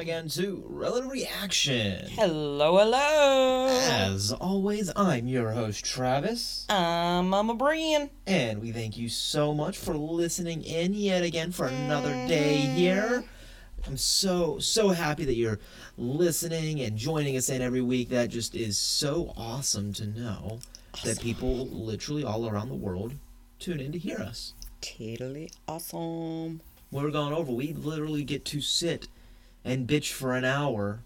again to Relative Reaction. Hello, hello. As always, I'm your host, Travis, I'm Mama Brian. and we thank you so much for listening in yet again for another day mm-hmm. here. I'm so, so happy that you're listening and joining us in every week. That just is so awesome to know that people literally all around the world tune in to hear us. Totally awesome. We're going over, we literally get to sit and bitch for an hour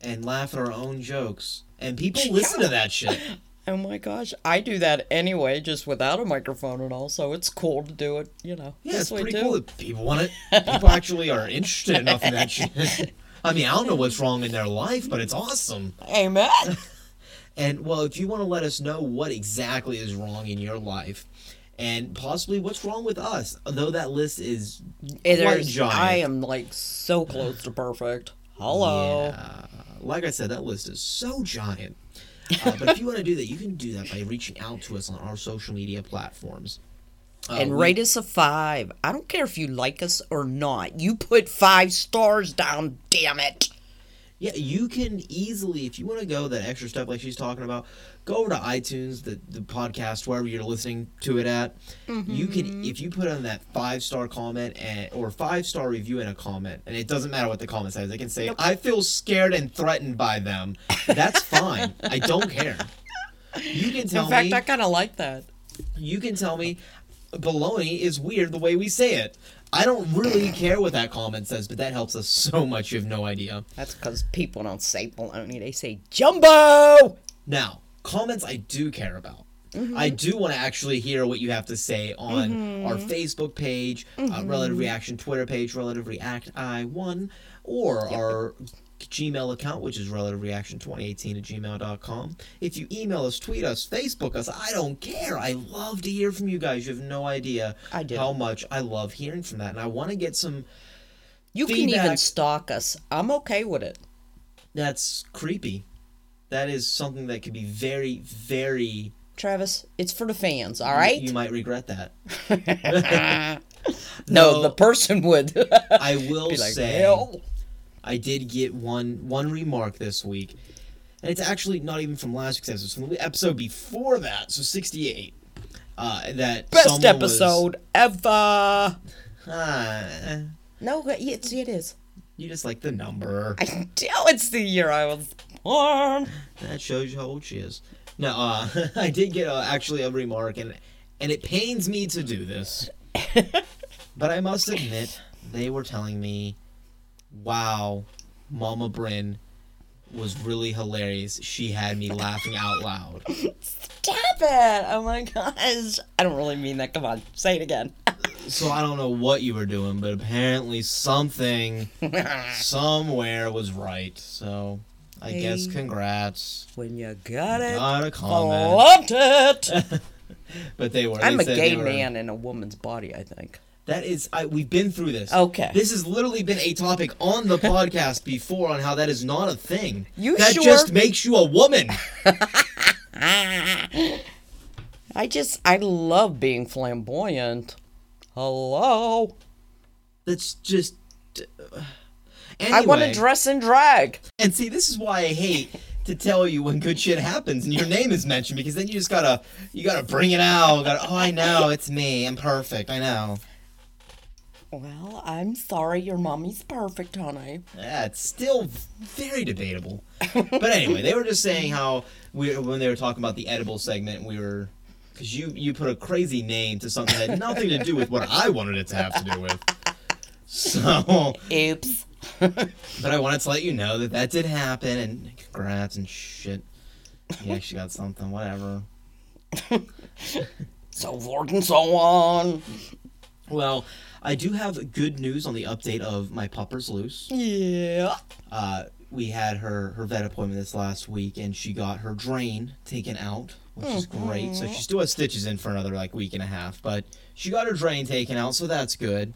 and laugh at our own jokes. And people listen to that shit. Oh my gosh, I do that anyway, just without a microphone and all, so it's cool to do it, you know. Yeah, it's pretty cool that people want it. People actually are interested enough in that shit. I mean, I don't know what's wrong in their life, but it's awesome. Amen. And well, if you want to let us know what exactly is wrong in your life, and possibly what's wrong with us, though that list is It quite is- giant. I am like so close to perfect. Hello. Yeah. Like I said, that list is so giant. Uh, but if you want to do that, you can do that by reaching out to us on our social media platforms. Uh, and we- rate us a five. I don't care if you like us or not. You put five stars down, damn it. Yeah, you can easily, if you want to go that extra step like she's talking about, go over to iTunes, the, the podcast, wherever you're listening to it at. You can, mm-hmm. if you put on that five star comment and or five star review and a comment, and it doesn't matter what the comment says, they can say, I feel scared and threatened by them. That's fine. I don't care. You can tell me. In fact, me. I kind of like that. you can tell me baloney is weird the way we say it. I don't really care what that comment says, but that helps us so much. You have no idea. That's because people don't say baloney, they say jumbo. Now, comments I do care about. Mm-hmm. I do want to actually hear what you have to say on mm-hmm. our Facebook page, uh, mm-hmm. Relative Reaction Twitter page, Relative React I1, or our Gmail account, which is Relative Reaction 2018 at gmail.com. If you email us, tweet us, Facebook us, I don't care. I love to hear from you guys. You have no idea how much I love hearing from that. And I want to get some. You can even stalk us. I'm okay with it. That's creepy. That is something that could be very, very. Travis, it's for the fans, all right? You might regret that. no, the person would. I will like, say hell. I did get one one remark this week, and it's actually not even from last week's episode. It's from the episode before that, so sixty eight. Uh, that Best someone was- episode ever. Ah, No, it's, it is. you just like the number. I tell it's the year I was born. That shows you how old she is. No, uh, I did get uh, actually a remark, and and it pains me to do this, but I must admit they were telling me, "Wow, Mama Bryn was really hilarious. She had me laughing out loud." Stop it. Oh my gosh. I don't really mean that. Come on, say it again. So I don't know what you were doing, but apparently something somewhere was right. So I guess congrats. when you got it, Not a comment. it. But they were. I'm they a gay were- man in a woman's body, I think. That is, I, we've been through this. Okay. This has literally been a topic on the podcast before on how that is not a thing. You that sure? just makes you a woman. I just, I love being flamboyant. Hello. That's just. Uh, I want to dress in drag. And see, this is why I hate to tell you when good shit happens and your name is mentioned because then you just gotta you gotta bring it out. Gotta, oh, I know it's me. I'm perfect. I know. Well, I'm sorry, your mommy's perfect, honey. Yeah, it's still very debatable. But anyway, they were just saying how we when they were talking about the edible segment, we were because you you put a crazy name to something that had nothing to do with what I wanted it to have to do with. So, Oops. but I wanted to let you know that that did happen, and congrats and shit. You actually got something, whatever. So forth and so on. Well, I do have good news on the update of my pupper's loose. Yeah. Uh, we had her her vet appointment this last week, and she got her drain taken out, which is great. So she still has stitches in for another like week and a half, but she got her drain taken out, so that's good.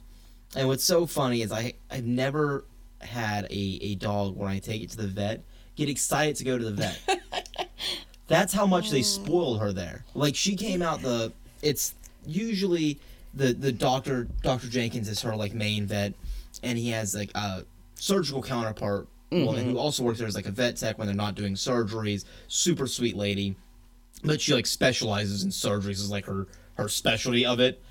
And what's so funny is I I've never had a a dog when I take it to the vet get excited to go to the vet. that's how much they mm. spoiled her there. Like she came out the it's usually the the doctor Dr. Jenkins is her like main vet and he has like a surgical counterpart woman who mm-hmm. also works there as like a vet tech when they're not doing surgeries. Super sweet lady, but she like specializes in surgeries is like her her specialty of it.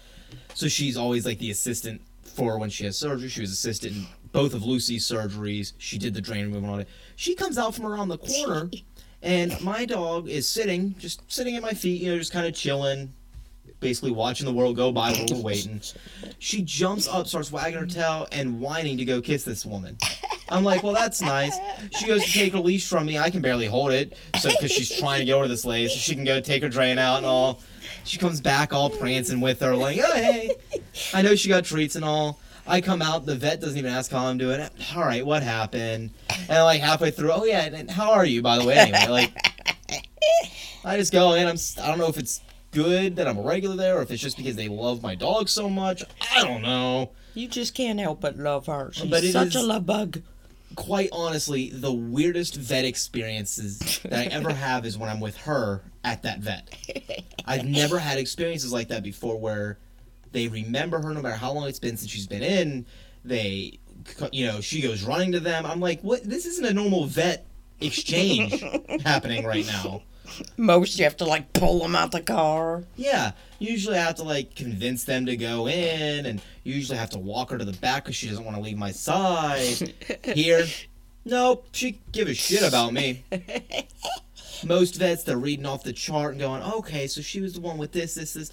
So she's always like the assistant for when she has surgery. She was assistant in both of Lucy's surgeries. She did the drain removal all that. She comes out from around the corner, and my dog is sitting, just sitting at my feet, you know, just kind of chilling, basically watching the world go by while we're waiting. She jumps up, starts wagging her tail, and whining to go kiss this woman. I'm like, well, that's nice. She goes to take her leash from me. I can barely hold it, so because she's trying to get over this lady, so she can go take her drain out and all. She comes back all prancing with her, like, oh hey, I know she got treats and all. I come out, the vet doesn't even ask how I'm doing. All right, what happened? And like halfway through, oh yeah, and how are you by the way? Anyway, like, I just go in. I'm. I don't know if it's good that I'm a regular there, or if it's just because they love my dog so much. I don't know. You just can't help but love her. She's But such a love bug. quite honestly, the weirdest vet experiences that I ever have is when I'm with her at that vet. I've never had experiences like that before where they remember her no matter how long it's been since she's been in. They, you know, she goes running to them. I'm like, what? This isn't a normal vet exchange happening right now. Most you have to like pull them out the car. Yeah, usually I have to like convince them to go in, and usually I have to walk her to the back because she doesn't want to leave my side. Here, nope, she give a shit about me. Most vets, they're reading off the chart and going, okay, so she was the one with this, this, this.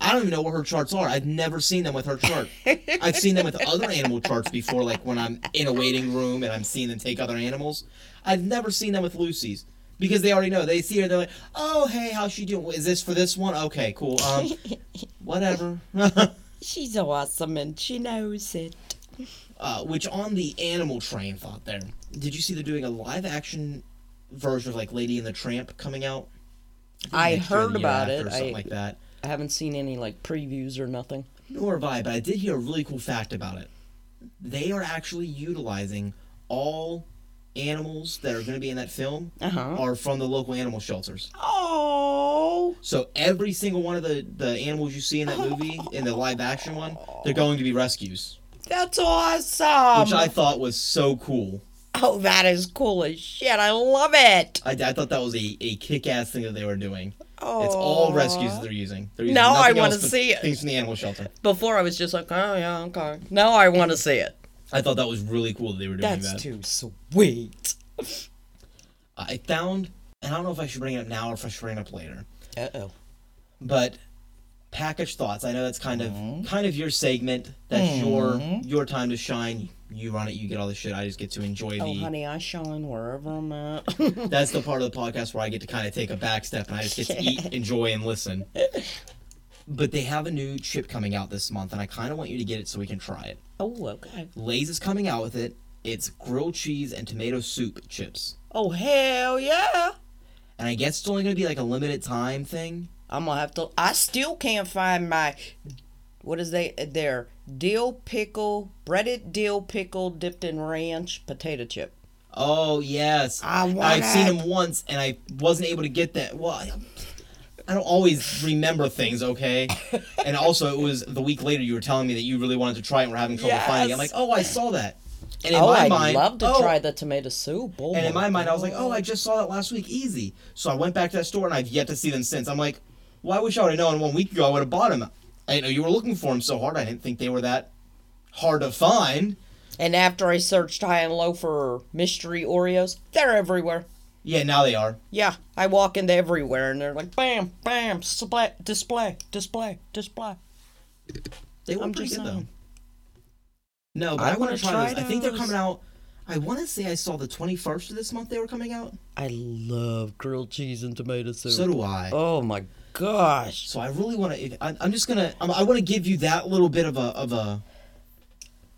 I don't even know what her charts are. I've never seen them with her chart. I've seen them with other animal charts before, like when I'm in a waiting room and I'm seeing them take other animals. I've never seen them with Lucy's because they already know. They see her, they're like, "Oh, hey, how's she doing? Is this for this one? Okay, cool. Um, whatever." She's awesome and she knows it. uh, which on the animal train thought there. Did you see they're doing a live action version of like Lady and the Tramp coming out? I next year or heard about it. or something I- like that. I haven't seen any like previews or nothing. Nor have I, but I did hear a really cool fact about it. They are actually utilizing all animals that are going to be in that film Uh huh. are from the local animal shelters. Oh, So every single one of the, the animals you see in that movie, in the live action one, they're going to be rescues, that's awesome. which I thought was so cool. oh, that is cool as shit. I love it. I, I thought that was a, a kick ass thing that they were doing. Oh, It's all rescues that they're using. They're using Now I else but see it. Things from the animal shelter. Before I was just like, oh yeah, okay. Now I want to see it. I thought that was really cool that they were doing That's that. too sweet. I found, and I don't know if I should bring it up now or if I should bring it up later, Uh oh. but package thoughts. I know that's kind of Mm-hmm. kind of your segment. That's your your time to shine. You run it. You get all the shit. I just get to enjoy oh, the. Oh, honey, I shine wherever I'm at. That's the part of the podcast where I get to kind of take a back step and I just get to eat, enjoy, and listen. But they have a new chip coming out this month, and I kind of want you to get it so we can try it. oh, okay. Lay's is coming out with it. It's grilled cheese and tomato soup chips. Oh, hell yeah. And I guess it's only going to be like a limited time thing. I'm gonna have to. I still can't find my. What is they? Uh, their dill pickle, breaded dill pickle dipped in ranch potato chip. Oh, yes. I want I've seen them once, and I wasn't able to get that. Well, I, I don't always remember things, okay? and also, it was the week later you were telling me that you really wanted to try it and we're having trouble finding it. I'm like, oh, I saw that. And in oh, my I'd mind, love to oh, try the tomato soup. Oh And in my mind, I was like, oh, I just saw that last week. Easy. So I went back to that store, and I've yet to see them since. I'm like, well, I wish I would have known one week ago I would have bought them. I didn't know you were looking for them so hard. I didn't think they were that hard to find. And after I searched high and low for mystery Oreos, they're everywhere. Yeah, now they are. Yeah, I walk into everywhere and they're like, bam, bam, display, display, display, display. They were I'm pretty good though. No, but I I, want wanna try, try those. I think they're coming out. I want to say I saw the 21st of this month they were coming out. I love grilled cheese and tomato soup. So do I. oh my gosh. So I really want to. I'm just gonna. I'm, I want to give you that little bit of a of a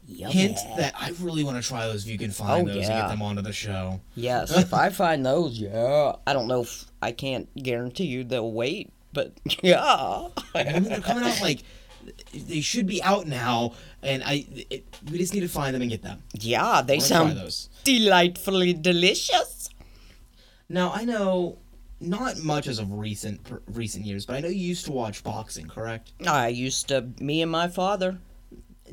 hint that I really want to try those. If you can find Oh, those and get them onto the show. Yes, if I find those, yeah. I don't know if I can't guarantee you they'll wait, but yeah. I mean, they're coming out like they should be out now, and I it, we just need to find them and get them. yeah, they I wanna try sound delightfully delicious. Now I know not much as of recent recent years, but I know you used to watch boxing, correct? I used to, me and my father,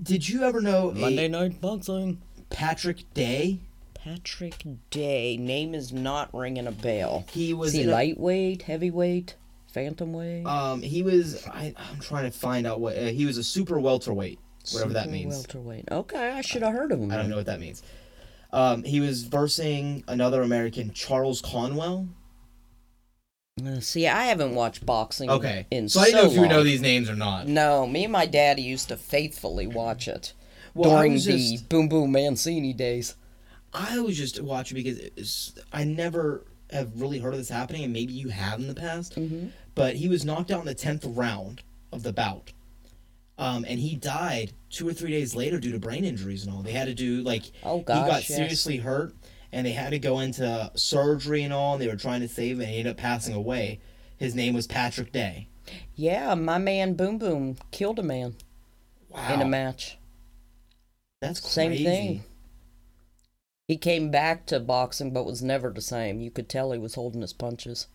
Did you ever know Monday night boxing. Patrick Day. Patrick Day. Name is not ringing a bell. He was Is he lightweight, heavyweight, bantamweight? um he was I, I'm trying to find out what uh, he was a super welterweight, whatever that means. Welterweight. Okay, I should have heard of him. I don't know what that means. Um, he was versing another American, Charles Conwell. Uh, see, I haven't watched boxing. Okay, In so so I know if you long. know these names or not. No, me and my daddy used to faithfully watch it Well, during the just- Boom Boom Mancini days. I was just watching because I never have really heard of this happening, and maybe you have in the past. Mm-hmm. But he was knocked out in the tenth round of the bout, um, and he died two or three days later due to brain injuries and all. They had to do like Oh gosh, he got yes. seriously hurt, and they had to go into surgery and all. And they were trying to save him, and he ended up passing away. His name was Patrick Day. Yeah, my man Boom Boom killed a man Wow, in a match. that's crazy. Same thing. He came back to boxing, but was never the same. You could tell he was holding his punches.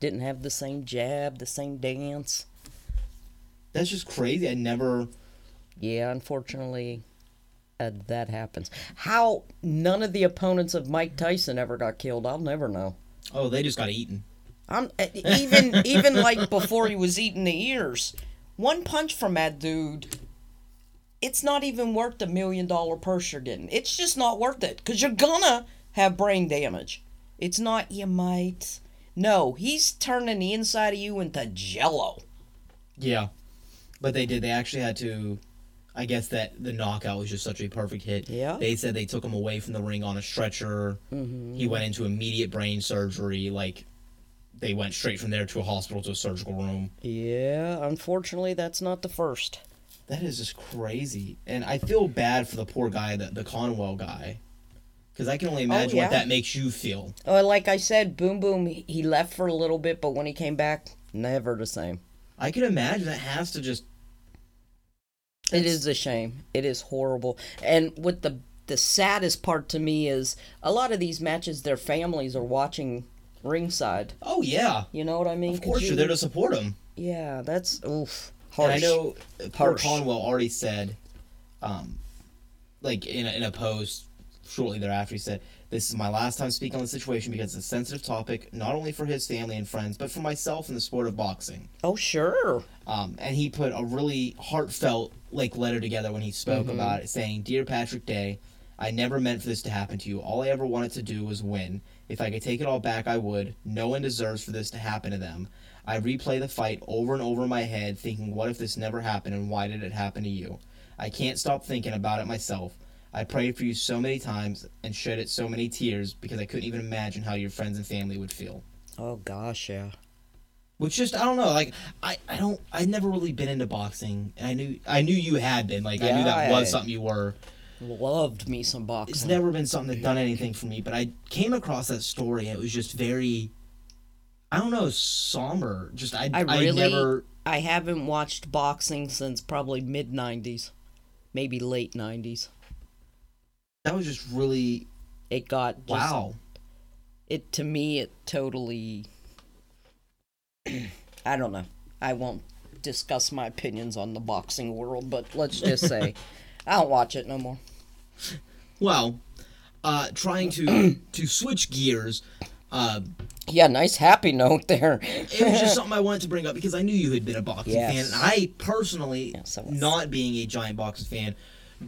Didn't have the same jab, the same dance. That's just crazy. I never. Yeah, unfortunately, that happens. How none of the opponents of Mike Tyson ever got killed, I'll never know. Oh, they just got eaten. I'm uh, even even like before he was eating the ears. One punch from that dude, it's not even worth the million dollar purse you're getting. It's just not worth it because you're gonna have brain damage. It's not you might. No, he's turning the inside of you into jello. Yeah, but they did. They actually had to. I guess that the knockout was just such a perfect hit. Yeah. They said they took him away from the ring on a stretcher. Mm-hmm. He went into immediate brain surgery. Like, they went straight from there to a hospital to a surgical room. Yeah, unfortunately, that's not the first. That is just crazy. And I feel bad for the poor guy, the, the Conwell guy. Because I can only imagine yeah. what that makes you feel. Uh, like I said, Boom Boom, he left for a little bit, but when he came back, never the same. I can imagine that has to just. It is a shame. It is horrible. And what the the saddest part to me is a lot of these matches, their families are watching ringside. Oh, yeah. You know what I mean? Of course, you're there to support them. Yeah, that's oof. And Harsh. I know Harsh. Conwell already said, um, like in a, in a post shortly thereafter, he said, "This is my last time speaking on the situation because it's a sensitive topic, not only for his family and friends, but for myself in the sport of boxing." Oh sure. Um, and he put a really heartfelt like letter together when he spoke Mm-hmm. about it, saying, "Dear Patrick Day, I never meant for this to happen to you. All I ever wanted to do was win. If I could take it all back, I would. No one deserves for this to happen to them. I replay the fight over and over in my head, thinking, what if this never happened and why did it happen to you? I can't stop thinking about it myself. I prayed for you so many times and shed so many tears because I couldn't even imagine how your friends and family would feel. Oh gosh, yeah. Which just I don't know, like I, I don't I'd never really been into boxing and I knew I knew you had been, like I knew that Yeah, was I- something you were. Loved me some boxing. It's never been something that done anything for me, but I came across that story and it was just very I don't know, somber. Just I I I, really never I haven't watched boxing since probably mid nineties. Maybe late nineties. That was just really It got just, wow. it to me it totally I don't know. I won't discuss my opinions on the boxing world, but let's just say I don't watch it no more. Well, uh trying to to switch gears, uh Yeah, nice happy note there. it was just something I wanted to bring up because I knew you had been a boxing Yes. fan. And I personally, Yes, I not being a giant boxing fan,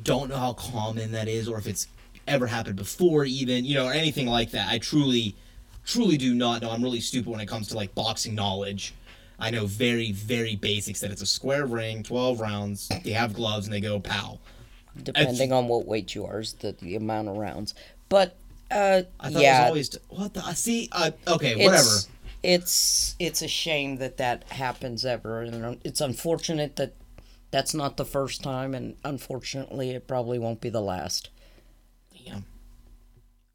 don't know how common that is or if it's ever happened before, even, you know, or anything like that. I truly, truly do not know. I'm really stupid when it comes to like boxing knowledge. I know very, very basics that it's a square ring, 12 rounds, they have gloves, and they go pow. Depending on what weight you are, is the, the amount of rounds. But uh I thought yeah, it was always, what the, see, uh, okay, whatever. it's it's it's a shame that that happens ever, and it's unfortunate that that's not the first time, and unfortunately, it probably won't be the last. Damn.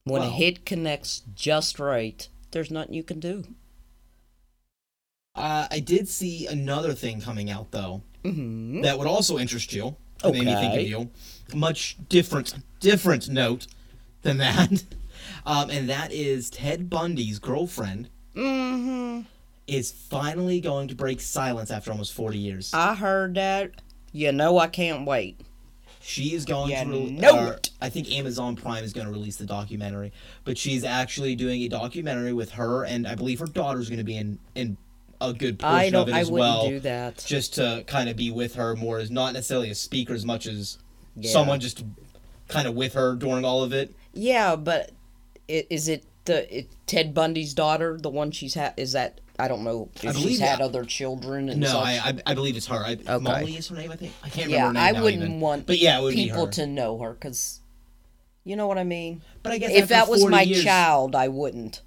When a hit connects just right, there's nothing you can do. Uh, I did see another thing coming out though hmm that would also interest you. That Made me think of you. Much different, different note than that, um, and that is Ted Bundy's girlfriend hmm is finally going to break silence after almost forty years. I heard that. You know, I can't wait. She is going You to. re- know it. Uh, I think Amazon Prime is going to release the documentary, but she's actually doing a documentary with her, and I believe her daughter's going to be in in a good portion I of it I as well. do that. Just to kind of be with her more as not necessarily a speaker as much as Yeah. someone just kind of with her during all of it. Yeah, but is it the it, Ted Bundy's daughter, the one she's had? Is that I don't know if she's had that- other children and No. I, I I believe it's her. I, Okay. Molly is her name, I think. I can't yeah, remember her name I wouldn't even. want But yeah, people to know her because, you know what I mean. But I guess If that was my years- child, I wouldn't.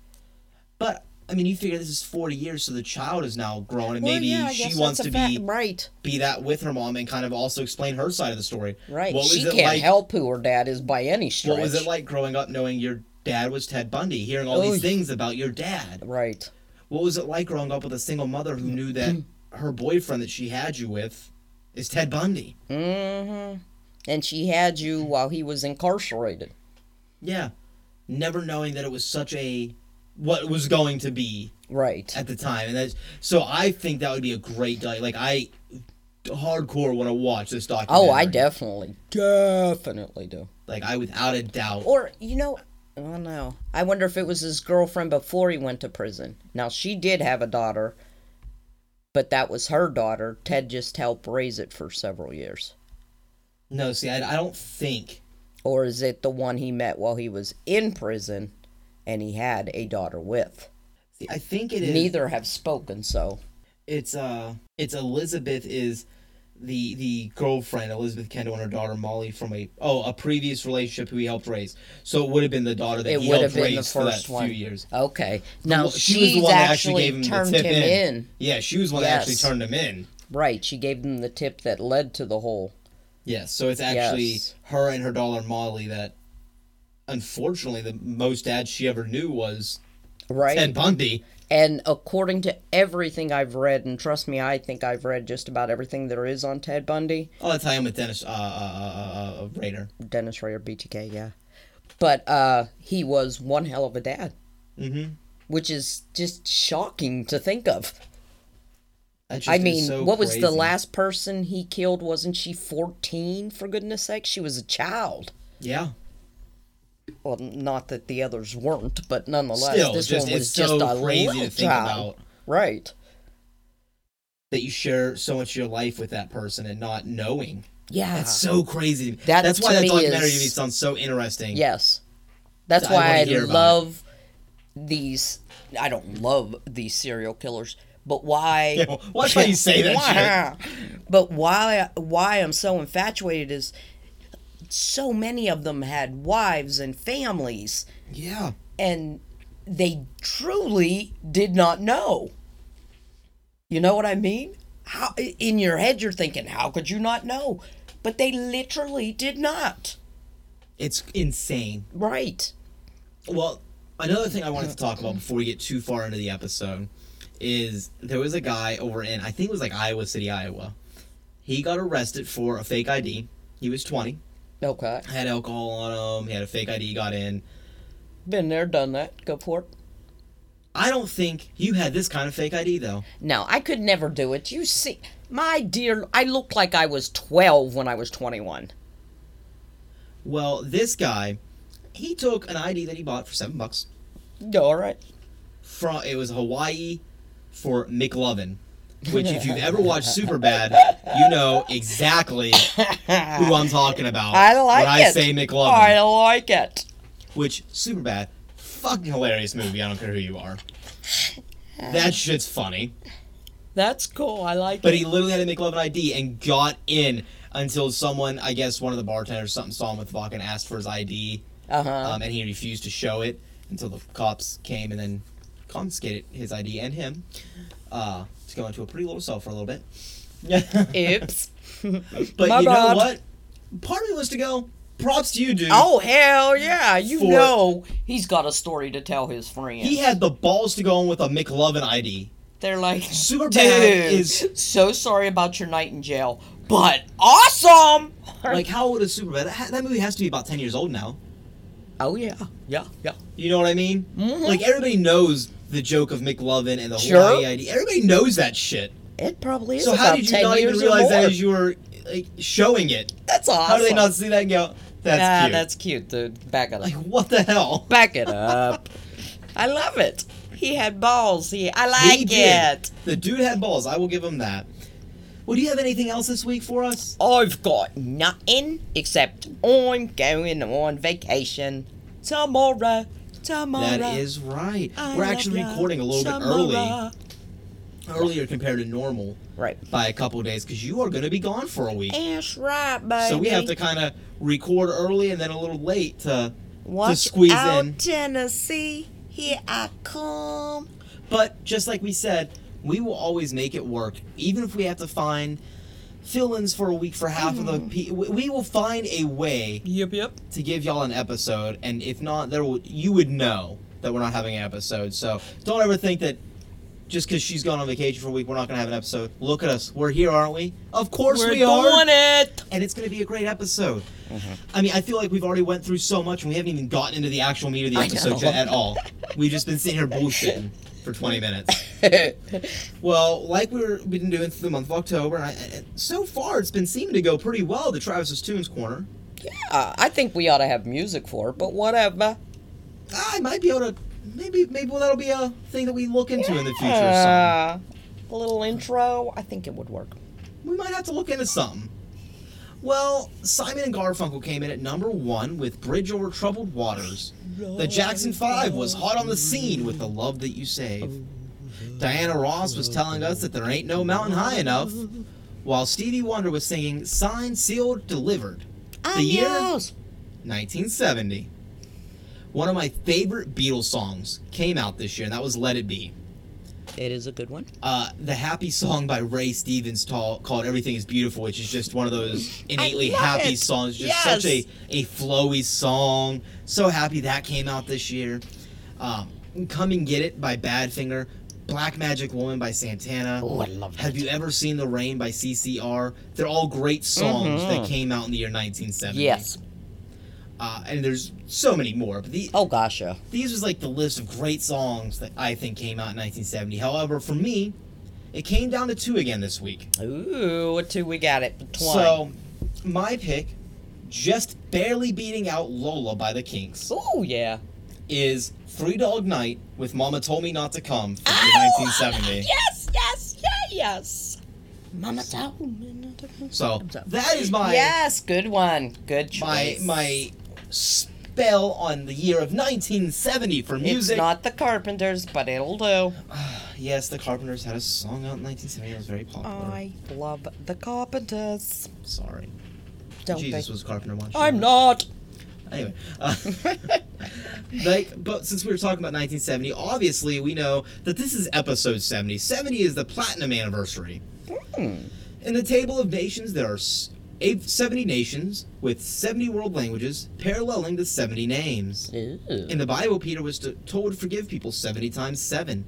But I mean, you figure this is forty years, so the child is now grown, and Well, maybe yeah, she wants to be right. be that with her mom and kind of also explain her side of the story. Right. What was she it can't like? help who her dad is by any stretch. What was it like growing up knowing your dad was Ted Bundy, hearing all these things about your dad? Right. What was it like growing up with a single mother who knew that her boyfriend that she had you with is Ted Bundy? Mm-hmm. And she had you while he was incarcerated. Yeah. Never knowing that it was such a what it was going to be Right. at the time, and that's so. I think that would be a great doc. Like I, hardcore want to watch this documentary. Oh, I definitely, definitely do. like I without a doubt. Or you know, I don't know. I wonder if it was his girlfriend before he went to prison. Now she did have a daughter, but that was her daughter. Ted just helped raise it for several years. No, see, I, I don't think. Or is it the one he met while he was in prison, and he had a daughter with? See, I think it is. Neither have spoken. So It's uh, it's Elizabeth is the the girlfriend Elizabeth Kendall and her daughter Molly from a oh a previous relationship who he helped raise. So it would have been the daughter that it he helped have been the raise for that one. few years. Okay. Now one- she was the one that actually gave him the turned tip him in. in. Yeah, she was the one that actually turned him in. Right. She gave them the tip that led to the whole. Yes, so it's actually Yes. her and her daughter Molly that. Unfortunately, the most dad she ever knew was Right. Ted Bundy. And according to everything I've read, and trust me, I think I've read just about everything there is on Ted Bundy, Oh, that's how I am with Dennis uh, uh, uh, uh, Rader. Dennis Rader, BTK, yeah. But uh, he was one hell of a dad, Mm-hmm. which is just shocking to think of. Just I mean, so what was the last person he killed? Wasn't she 14, for goodness sake? She was a child. Yeah. Well, not that the others weren't, but nonetheless, Still, this just one was it's just so a crazy to think about Right. that you share so much of your life with that person and not knowing. Yeah. That's so crazy. That, That's why that documentary is- sounds so interesting. Yes. That's I why I, love these. I don't love these serial killers, but why? Yeah, well, how you say that shit. But why? Why I'm so infatuated is so many of them had wives and families, Yeah. and they truly did not know. You know what I mean? How in your head you're thinking, how could you not know? But they literally did not. It's insane. Right. Well, another thing I wanted to talk about before we get too far into the episode is there was a guy over in I think it was like Iowa City, Iowa. He got arrested for a fake ID. He was 20. Okay. Had alcohol on him. He had a fake ID. Got in. Been there, done that. Go for it. I don't think you had this kind of fake ID though. No, I could never do it. You see, my dear, I looked like I was 12 when I was 21. Well, this guy, he took an ID that he bought for seven bucks All right. from it was Hawaii for McLovin, which if you've ever watched Superbad, you know exactly who I'm talking about I like when I it. say McLovin. I like it. Which Superbad, fucking hilarious movie. I don't care who you are. That shit's funny. That's cool. I like But it. But he literally had a McLovin ID and got in until someone, I guess one of the bartenders, or something saw him with the fucking asked for his ID, Uh huh. um, and he refused to show it until the cops came and then confiscated his ID and him uh, to go into a pretty little cell for a little bit. Oops. but My you know bad. what? Part of me wants to go. Props to you, dude. oh hell yeah! You For- know he's got a story to tell his friends. He had the balls to go in with a McLovin ID. They're like, Super dude, bad is so sorry about your night in jail, but awesome. like how old is Superbad? That, that movie has to be about ten years old now. Oh yeah, yeah, yeah. You know what I mean? Mhm. Like everybody knows the joke of McLovin and the Sure. Hawaii ID. Everybody knows that shit. It probably is So how did you not even realize that as you were like showing it. That's awesome. How do they not see that and go? That's ah, cute. that's cute, dude. Back it up. like what the hell? Back it up. I love it. He had balls. He, I like he it. The dude had balls. I will give him that. Well, do you have anything else this week for us? I've got nothing except I'm going on vacation tomorrow. Tomorrow. That is right. I We're actually recording a little bit early, earlier compared to normal Right. by a couple of days because you are going to be gone for a week. That's right, baby. So we have to kind of record early and then a little late to Watch squeeze out, in. Tennessee. Here I come. But just like we said, we will always make it work, even if we have to find fill-ins for a week for half of the. Mm. Pe- we we will find a way Yep, yep. to give y'all an episode, and if not, there will you would know that we're not having an episode. So don't ever think that just because she's gone on vacation for a week, we're not going to have an episode. Look at us, we're here, aren't we? Of course We're we are, doing it. and it's going to be a great episode. Mm-hmm. I mean, I feel like we've already went through so much, and we haven't even gotten into the actual meat of the episode yet at all. We've just been sitting here bullshitting for 20 minutes. Well, like we were, we've been doing through the month of October, and, I, and so far it's been seeming to go pretty well. The Travis's Tunes Corner. yeah, I think we ought to have music for it, but whatever. I might be able to. Maybe maybe that'll be a thing that we look into in the future. Or Uh, a little intro. I think it would work. We might have to look into something. Well, Simon and Garfunkel came in at number one with "Bridge Over Troubled Waters." The Jackson Five was hot on the scene with "The Love That You Save." Diana Ross was telling us that there ain't no mountain high enough, while Stevie Wonder was singing "Signed, Sealed, Delivered." The year 1970. One of my favorite Beatles songs came out this year, and that was "Let It Be." It is a good one. Uh, the happy song by Ray Stevens ta- called "Everything Is Beautiful," which is just one of those innately happy it. songs. Just Yes. such a a flowy song. So happy that came out this year. Um, "Come and Get It" by Badfinger. Black Magic Woman by Santana. Oh, I love that. Have you ever seen The Rain by CCR? They're all great songs that Mhm. came out in the year 1970. Yes. Uh, and there's so many more. But the, Oh gosh, yeah. these was like the list of great songs that I think came out in 1970. However, for me, it came down to two again this week. Ooh, what two we got it? So, my pick, just barely beating out Lola by the Kinks, Ooh, yeah. is Three Dog Night with Mama Told Me Not to Come from Oh, 1970. Yes, yes, yeah, yes. Mama told me not to come. So that is my Yes, good one. Good choice. my my spell on the year of 1970 for music. It's not the Carpenters, but it'll do. yes, the Carpenters had a song out in 1970 that was very popular. I love the Carpenters. Sorry. Don't Jesus was a Carpenter once. I'm not. Anyway, uh, like, but since we were talking about 1970, obviously we know that this is episode 70. 70 is the platinum anniversary. Hmm. In the table of nations, there are eight- 70 nations with 70 world languages, paralleling the 70 names. In the Bible, Peter was to, told to forgive people 70 times 7.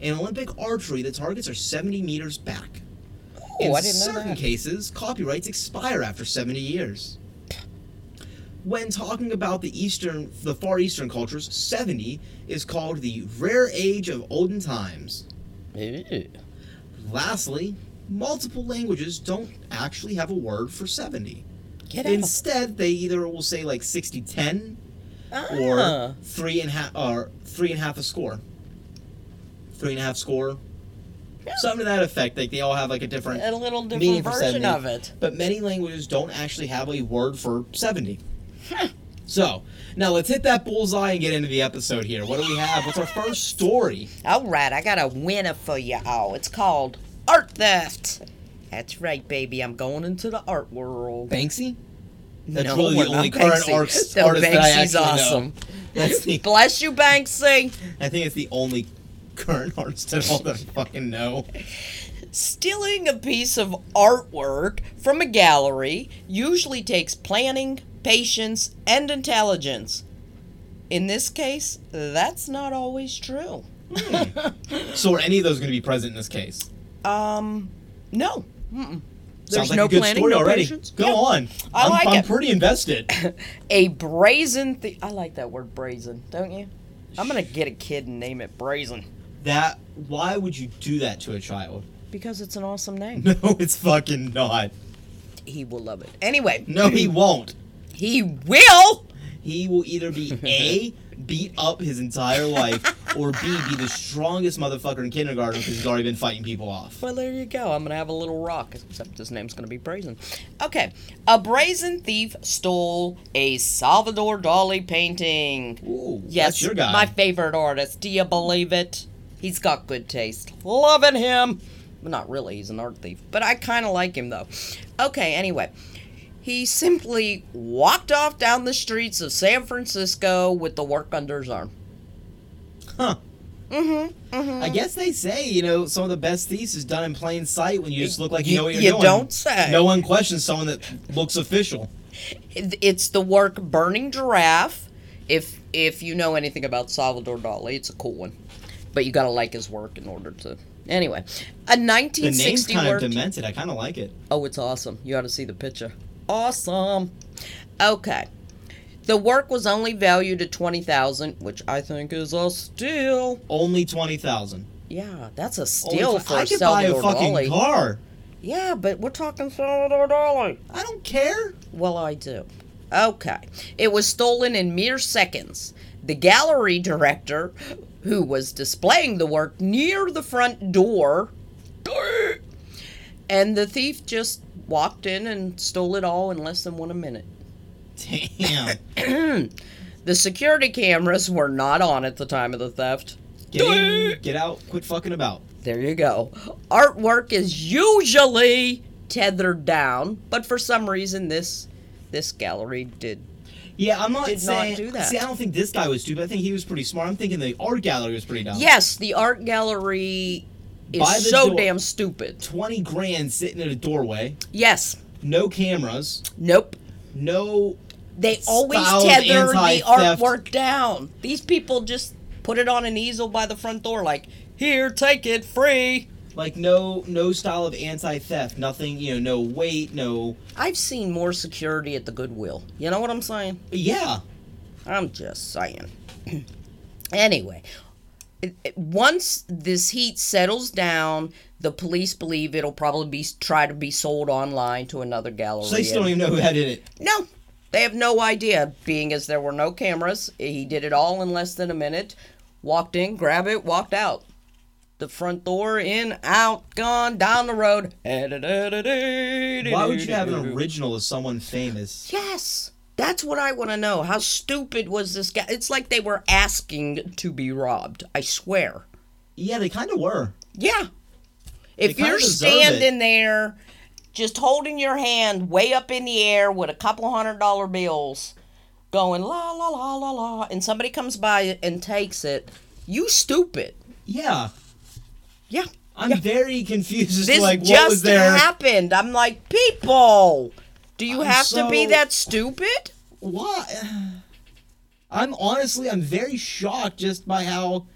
In Olympic archery, the targets are 70 meters back. In Oh, I didn't know certain that. cases, copyrights expire after 70 years. When talking about the eastern, the far eastern cultures, 70 is called the rare age of olden times. Ooh. Lastly, multiple languages don't actually have a word for 70. Get out. Instead, they either will say like 60 10 Ah. or three and half or three and a half a score. Three and a half score. Something to that effect. Like they all have like a different a little meaning different for version 70, of it. But many languages don't actually have a word for 70. so, now let's hit that bullseye and get into the episode here. What do we have? What's our first story? All right, I got a winner for you all. It's called Art Theft. That's right, baby. I'm going into the art world. Banksy? That's No, really the only current arts, No, artist that I actually awesome. know. That's the, Bless you, Banksy. I think it's the only current artist at all that I fucking know. Stealing a piece of artwork from a gallery usually takes planning, patience, and intelligence. In this case, that's not always true. Hmm. So are any of those going to be present in this case? Um, no. Mm-mm. There's Sounds like no a good planning, story no already. patience. Go Yeah. on. I I'm, like I'm it. pretty invested. A brazen. Th- I like that word brazen, don't you? I'm gonna get a kid and name it brazen that why would you do that to a child? because it's an awesome name. No, it's fucking not. he will love it. Anyway, No, he won't. he will. He will either be A, beat up his entire life, or B, be the strongest motherfucker in kindergarten because he's already been fighting people off. Well, there you go. I'm gonna have a little rock, except his name's gonna be Brazen. Okay, a brazen thief stole a Salvador Dali painting. Ooh, Yes, that's your guy. my favorite artist. Do you believe it? He's got good taste. Loving him. Well, not really. He's an art thief, but I kind of like him though. Okay. Anyway, he simply walked off down the streets of San Francisco with the work under his arm. Huh. Mm-hmm. I guess they say, you know, some of the best thieves is done in plain sight when you just look like you, You- know what you're you doing. You don't say. No one questions someone that looks official. It's the work Burning Giraffe. If if you know anything about Salvador Dali, it's a cool one. But you gotta like his work in order to. Anyway, a The name's 1960 kind work. of demented. I kind of like it. oh, it's awesome. You ought to see the picture. Awesome. Okay. The work was only valued at twenty thousand, which I think is a steal. Only twenty thousand. Yeah, that's a steal for I could buy Salvador a fucking Dali. car. Yeah, but we're talking Salvador Dali. I don't care. Well, I do. Okay. It was stolen in mere seconds. The gallery director, who was displaying the work near the front door, and the thief just walked in and stole it all in less than one a minute. Damn. The security cameras were not on at the time of the theft. Get in, get out, quit fucking about. There you go. Artwork is usually tethered down, but for some reason this this gallery did Yeah, I'm not Did not saying. do that. See, I don't think this guy was stupid. I think he was pretty smart. I'm thinking the art gallery was pretty dumb. Yes, the art gallery is By the so door. damn stupid. Twenty grand sitting in a doorway, Yes. no cameras, Nope. No. They always tether the artwork down. These people just put it on an easel by the front door, like, here, take it free. Like no no style of anti-theft, nothing, you know, no weight, no I've seen more security at the Goodwill. You know what I'm saying? Yeah. I'm just saying. anyway, once this heat settles down, the police believe it'll probably be try to be sold online to another gallery. So they still don't even know who had it. No, they have no idea. Being as there were no cameras, he did it all in less than a minute. Walked in, grabbed it, walked out. The front door, in, out, gone, down the road. Why would you have an original of someone famous? Yes, that's what I want to know. How stupid was this guy? It's like they were asking to be robbed. I swear. Yeah, they kind of were. Yeah. If you're standing there, just holding your hand way up in the air with a couple hundred dollar bills, going la la la la la, and somebody comes by and takes it, you stupid. Yeah. Yeah. I'm very confused as This to like what just was there. happened. I'm like, people, do you I'm have to be that stupid? What? I'm honestly, I'm very shocked just by how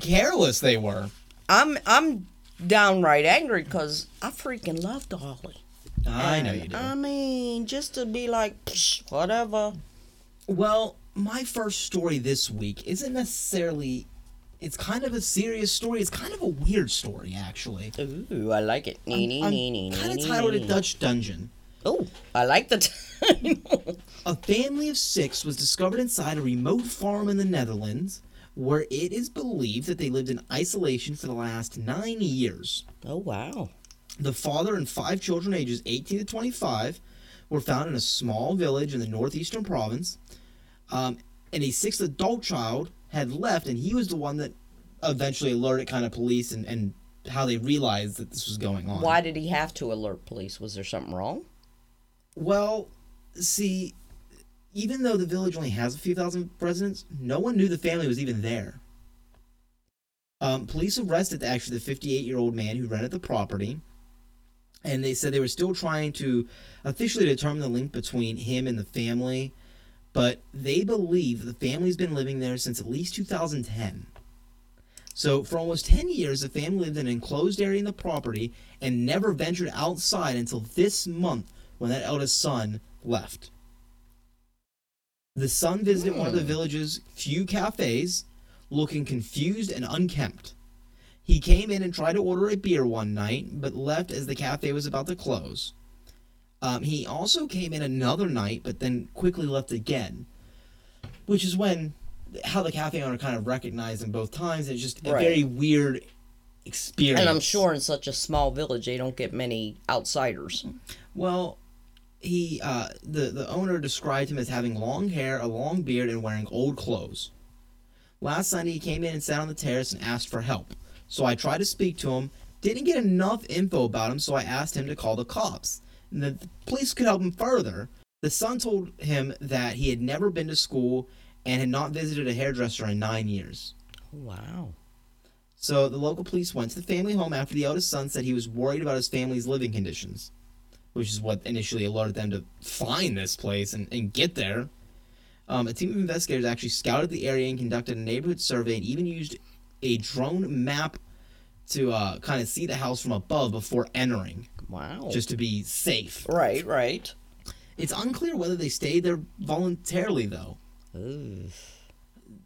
careless they were. I'm I'm downright angry because I freaking love Dali. I know you do. I mean, just to be like, "Psh, whatever. Well, my first story this week isn't necessarily. It's kind of a serious story. It's kind of a weird story, actually. Ooh, I like it. I'm nee, kind of titled it Dutch Dungeon. Oh, I like the title. A family of six was discovered inside a remote farm in the Netherlands, where it is believed that they lived in isolation for the last nine years. oh wow. The father and five children, ages 18 to 25, were found in a small village in the northeastern province. Um, and a sixth adult child had left, and he was the one that eventually alerted kind of police and, and how they realized that this was going on. Why did he have to alert police? Was there something wrong? Well, see, even though the village only has a few thousand residents, no one knew the family was even there. Um, police arrested actually the 58 year old man who rented the property, and they said they were still trying to officially determine the link between him and the family, but they believe the family's been living there since at least 2010. So, for almost 10 years, the family lived in an enclosed area in the property and never ventured outside until this month when that eldest son left. The son visited one of the Hmm. village's few cafes, looking confused and unkempt. He came in and tried to order a beer one night, but left as the cafe was about to close. Um, he also came in another night, but then quickly left again, which is when how the cafe owner kind of recognized him both times. It's just a Right. very weird experience. And I'm sure in such a small village they don't get many outsiders. Well, he uh, the the owner described him as having long hair, a long beard, and wearing old clothes. Last Sunday, he came in and sat on the terrace and asked for help. So I tried to speak to him. Didn't get enough info about him, so I asked him to call the cops. And the, the police could help him further. The son told him that he had never been to school and had not visited a hairdresser in nine years. Wow. So the local police went to the family home after the eldest son said he was worried about his family's living conditions, which is what initially alerted them to find this place and, and get there. Um, a team of investigators actually scouted the area and conducted a neighborhood survey and even used a drone map to uh, kind of see the house from above before entering, Wow. just to be safe. right, right. It's unclear whether they stayed there voluntarily, though. Ooh.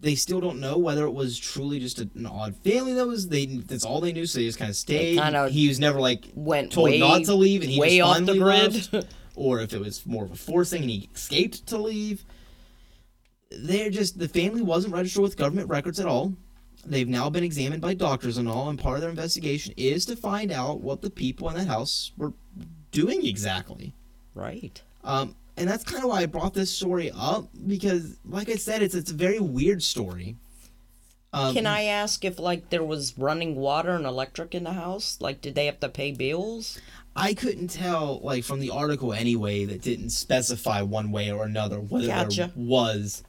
They still don't know whether it was truly just an odd family that was they that's all they knew so they just kind of stayed. kinda he was never like Went told way, not to leave and he way off the grid. left, or if it was more of a forcing and he escaped to leave. They're just the family wasn't registered with government records at all. They've now been examined by doctors and all and part of their investigation is to find out what the people in that house were doing exactly. Right. um, and that's kind of why I brought this story up because, like I said, it's it's a very weird story. Um, Can I ask if like there was running water and electric in the house? Like did they have to pay bills? I couldn't tell, like from the article anyway, that didn't specify one way or another whether Gotcha. there was.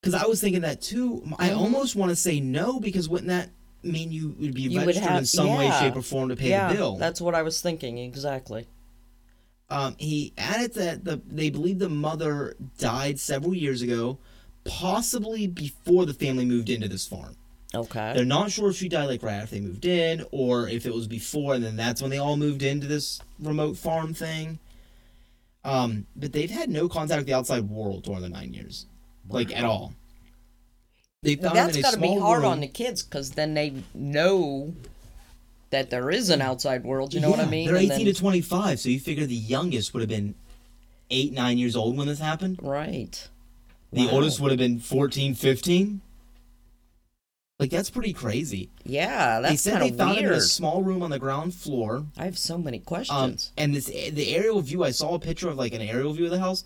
Because I was thinking that too. I almost want to say no because wouldn't that mean you would be You would registered in have- some way, shape, or form to pay yeah, the bill? that's what I was thinking exactly. Um, he added that the they believe the mother died several years ago, possibly before the family moved into this farm. Okay. They're not sure if she died like right after they moved in, or if it was before, and then that's when they all moved into this remote farm thing. Um, but they've had no contact with the outside world during the nine years, like at all. They Well, found that's got to be hard room. on the kids because then they know that there is an outside world. You know what I mean? They're And eighteen then- to twenty-five, so you figure the youngest would have been eight, nine years old when this happened. right. The Wow. oldest would have been 14, 15. Like that's pretty crazy. Yeah, they that's said kind they of found him in a small room on the ground floor. I have so many Um, questions. and this the aerial view. I saw a picture of like an aerial view of the house,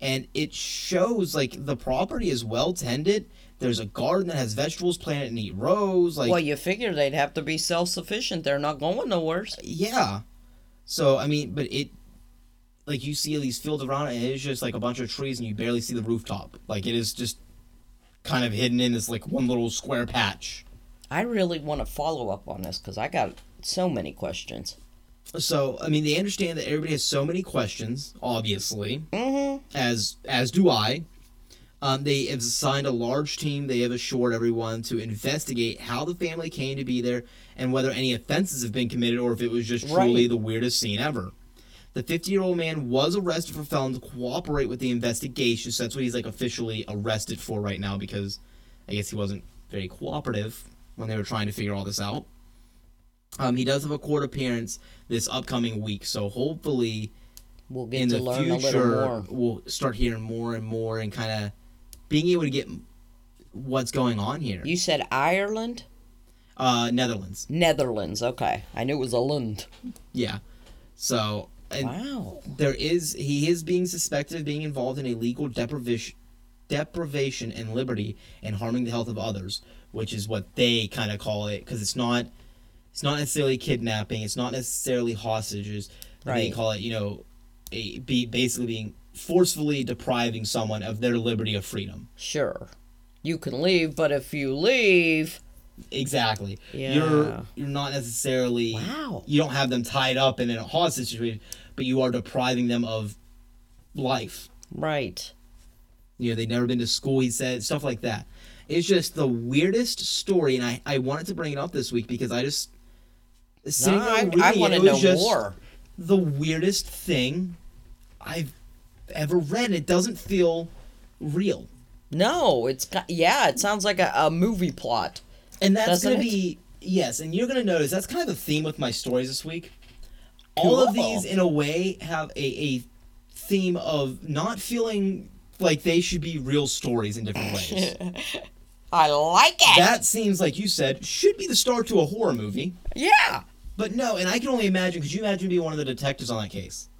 and it shows like the property is well tended. There's a garden that has vegetables planted in neat rows. Like well, you figure they'd have to be self sufficient. They're not going nowhere. yeah. So I mean, but it like you see these fields around it, and it's just like a bunch of trees, and you barely see the rooftop. Like it is just kind of hidden in this like one little square patch. I really want to follow up on this because I got so many questions. So I mean, they understand that everybody has so many questions, obviously. Mm-hmm. as as do I. Um, they have assigned a large team. They have assured everyone to investigate how the family came to be there and whether any offenses have been committed or if it was just truly Right. the weirdest scene ever. The 50 year old man was arrested for failing to cooperate with the investigation. So that's what he's like officially arrested for right now because I guess he wasn't very cooperative when they were trying to figure all this out. Um, he does have a court appearance this upcoming week, so hopefully We'll get in to the learn a little future more. we'll start hearing more and more and kind of being able to get what's going on here. You said Ireland, uh, Netherlands, Netherlands. Okay, I knew it was a Lund. yeah. So and Wow. there is he is being suspected of being involved in illegal deprivation, deprivation and liberty and harming the health of others, which is what they kind of call it because it's not it's not necessarily kidnapping, it's not necessarily hostages. Right. They call it you know, a, be basically being forcefully depriving someone of their liberty of freedom. Sure. You can leave, but if you leave, Exactly. Yeah. You're you're not necessarily Wow. you don't have them tied up and in a hostage situation, but you are depriving them of life. right. You know, they've never been to school, he said, stuff like that. It's just the weirdest story, and I, I wanted to bring it up this week because I just sitting No, I, I want to know more. The weirdest thing I've ever read. It doesn't feel real. No, it's yeah, it sounds like a, a movie plot. And that's to it? be yes, and you're to notice that's kind of the theme with my stories this week. all of these in a way have a, a theme of not feeling like they should be real stories in different ways. I like it. that seems like you said should be the start to a horror movie. yeah. But no, and I can only imagine. Could you imagine being one of the detectives on that case?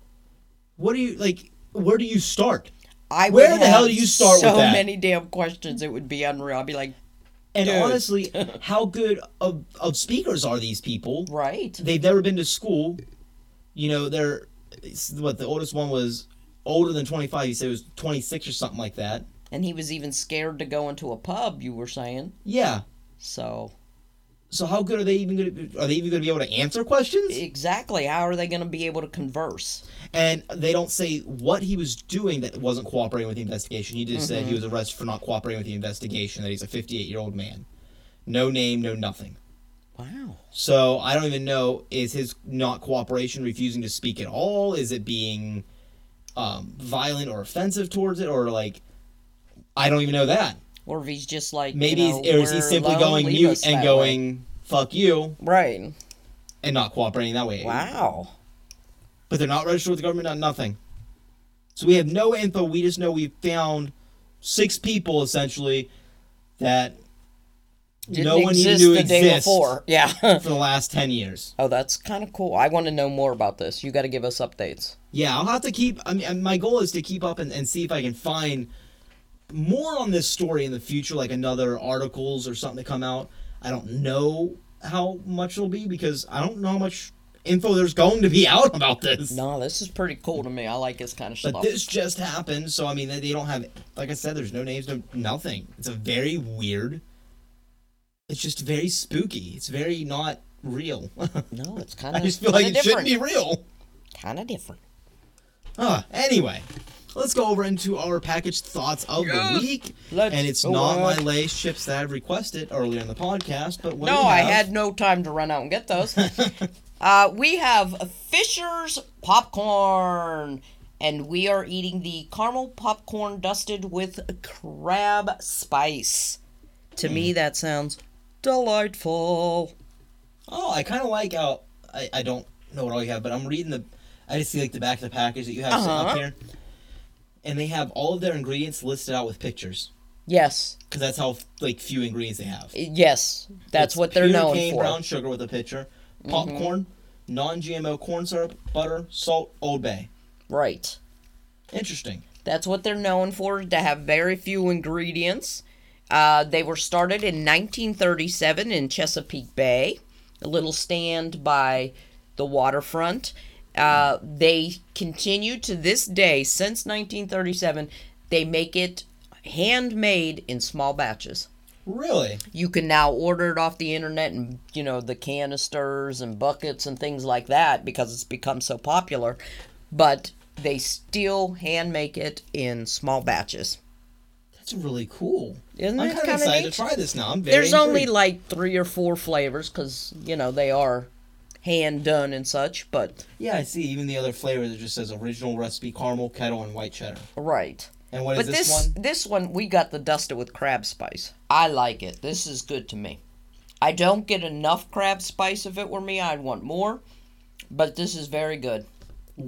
What do you like? Where do you start? I Where the hell do you start so with that? many damn questions. It would be unreal. I'd be like, And Dude. honestly, how good of, of speakers are these people? right. They've never been to school. You know, they're what the oldest one was older than twenty five. He said it was twenty six or something like that. And he was even scared to go into a pub. You were saying Yeah. so. So how good are they even going to? Are they even going to be able to answer questions? Exactly. How are they going to be able to converse? And they don't say what he was doing that wasn't cooperating with the investigation. He just Mm-hmm. said he was arrested for not cooperating with the investigation. That he's a 58 year old man, no name, no nothing. Wow. So I don't even know is his not cooperation refusing to speak at all? Is it being um, violent or offensive towards it, or like I don't even know that. Or if he's just like Maybe you know, he's, or is he simply alone, going mute and going "fuck you" right. and not cooperating that way? Wow. But they're not registered with the government, not nothing. So we have no info. We just know we found six people essentially that Didn't no one knew the day before. Yeah. for the last ten years. oh, that's kind of cool. I want to know more about this. You got to give us updates. Yeah, I'll have to keep. I mean, my goal is to keep up and, and see if I can find more on this story in the future, like another articles or something to come out. I don't know how much it'll be because I don't know how much info there's going to be out about this. No, this is pretty cool to me. I like this kind of stuff. But this just happened, so I mean, they don't have, like I said, there's no names, no nothing. It's a very weird. It's just very spooky. It's very not real. no, it's kind I of just feel like it different. shouldn't be real. Kind of different. Uh, anyway, let's go over into our package thoughts of the week. Let's and it's go not my on. Lay's chips that I've requested earlier in the podcast, but what do No, we I have? had no time to run out and get those. uh, we have Fisher's popcorn, and we are eating the caramel popcorn dusted with crab spice. To Hmm. me, that sounds delightful. Oh, I kind of like how I, I don't know what all you have, but I'm reading the. I just see like the back of the package that you have sitting Uh-huh. up here, and they have all of their ingredients listed out with pictures Yes, because that's how like few ingredients they have. yes, that's It's what they're known cane for. Mm-hmm. brown sugar with a picture, popcorn, non-GMO corn syrup, butter, salt, Old Bay. Right. Interesting. That's what they're known for, to have very few ingredients. Uh, they were started in 1937 in Chesapeake Bay, a little stand by the waterfront. Uh, they continue to this day, since 1937, they make it handmade in small batches. Really? You can now order it off the internet and, you know, the canisters and buckets and things like that because it's become so popular. But they still hand make it in small batches. That's really cool. Isn't it? I'm kind of excited neat? to try this now. I'm very There's only like three or four flavors because, you know, they are hand done and such. But, Yeah, I see. Even the other flavors, it just says original recipe, caramel, kettle, and white cheddar. right. And what is But this, this one? this one we got the dusted with crab spice. I like it. This is good to me. I don't get enough crab spice. If it were me, I'd want more. But this is very good.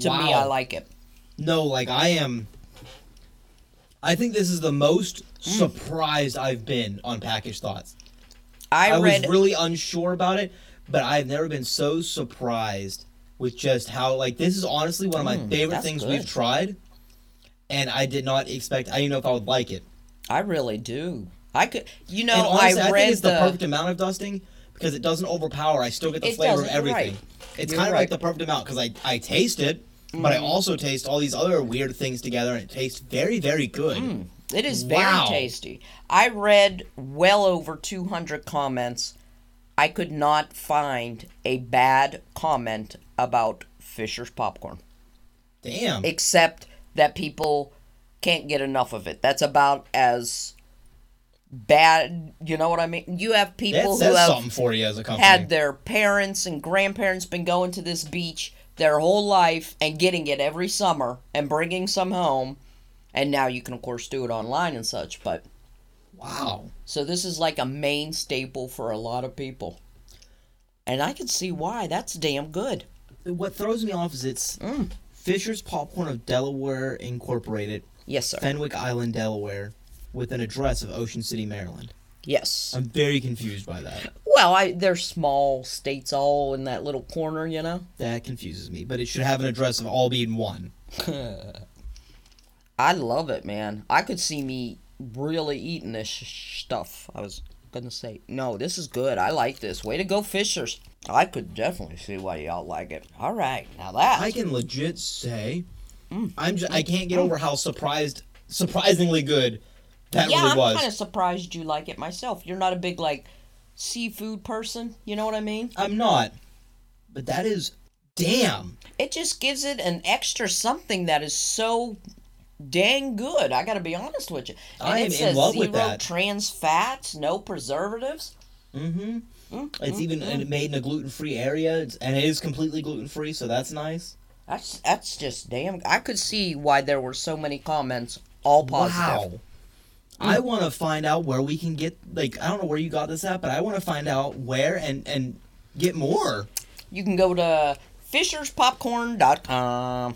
To me, I like it. No, like I am. I think this is the most Mm. surprised I've been on package thoughts. I, I, read was really unsure about it, but I've never been so surprised with just how like this is honestly one of my Mm, favorite things we've tried, and I did not expect. I didn't know if I would like it. I really do. I could, you know, honestly, I, I read think it's the, the, perfect amount of dusting because it doesn't overpower. I still get the flavor of everything. right. It's You're kind of right. like the perfect amount because I I taste it, but I Mm. also taste all these other weird things together, and it tastes very very good. It is Wow. very tasty. I read well over 200 comments. I could not find a bad comment about Fisher's popcorn, Damn. except that people can't get enough of it. That's about as bad. You know what I mean? You have people who have something for you as a company. had their parents and grandparents been going to this beach their whole life and getting it every summer and bringing some home and now you can of course do it online and such but wow. so this is like a main staple for a lot of people and i can see why that's damn good what throws me off is it's Mm. Fisher's Popcorn of Delaware Incorporated, Yes, sir. Fenwick Island, Delaware, with an address of Ocean City, Maryland. Yes. I'm very confused by that. Well, I they're small states all in that little corner, you know. That confuses me, but it should have an address of all being one. I love it, man. I could see me really eating this sh- stuff. I was gonna say, no, this is good. I like this. Way to go, Fishers. I could definitely see why y'all like it. All right, now that I can legit say, Mm. I'm just, I can't get over how surprised, surprisingly good that yeah, really I'm was. kind of surprised you like it myself. You're not a big like seafood person. You know what I mean? I'm not, but that is, damn. It just gives it an extra something that is so dang good. I got to be honest with you. And I it am in love zero with that. trans fats, no preservatives. Mm-hmm. Mm, It's mm, even mm. made in a gluten-free area, it's, and it is completely gluten-free, so that's nice. That's that's just damn. I could see why there were so many comments, all positive. Wow. I want to find out where we can get like I don't know where you got this at, but I want to find out where and and get more You can go to fisherspopcorn.com.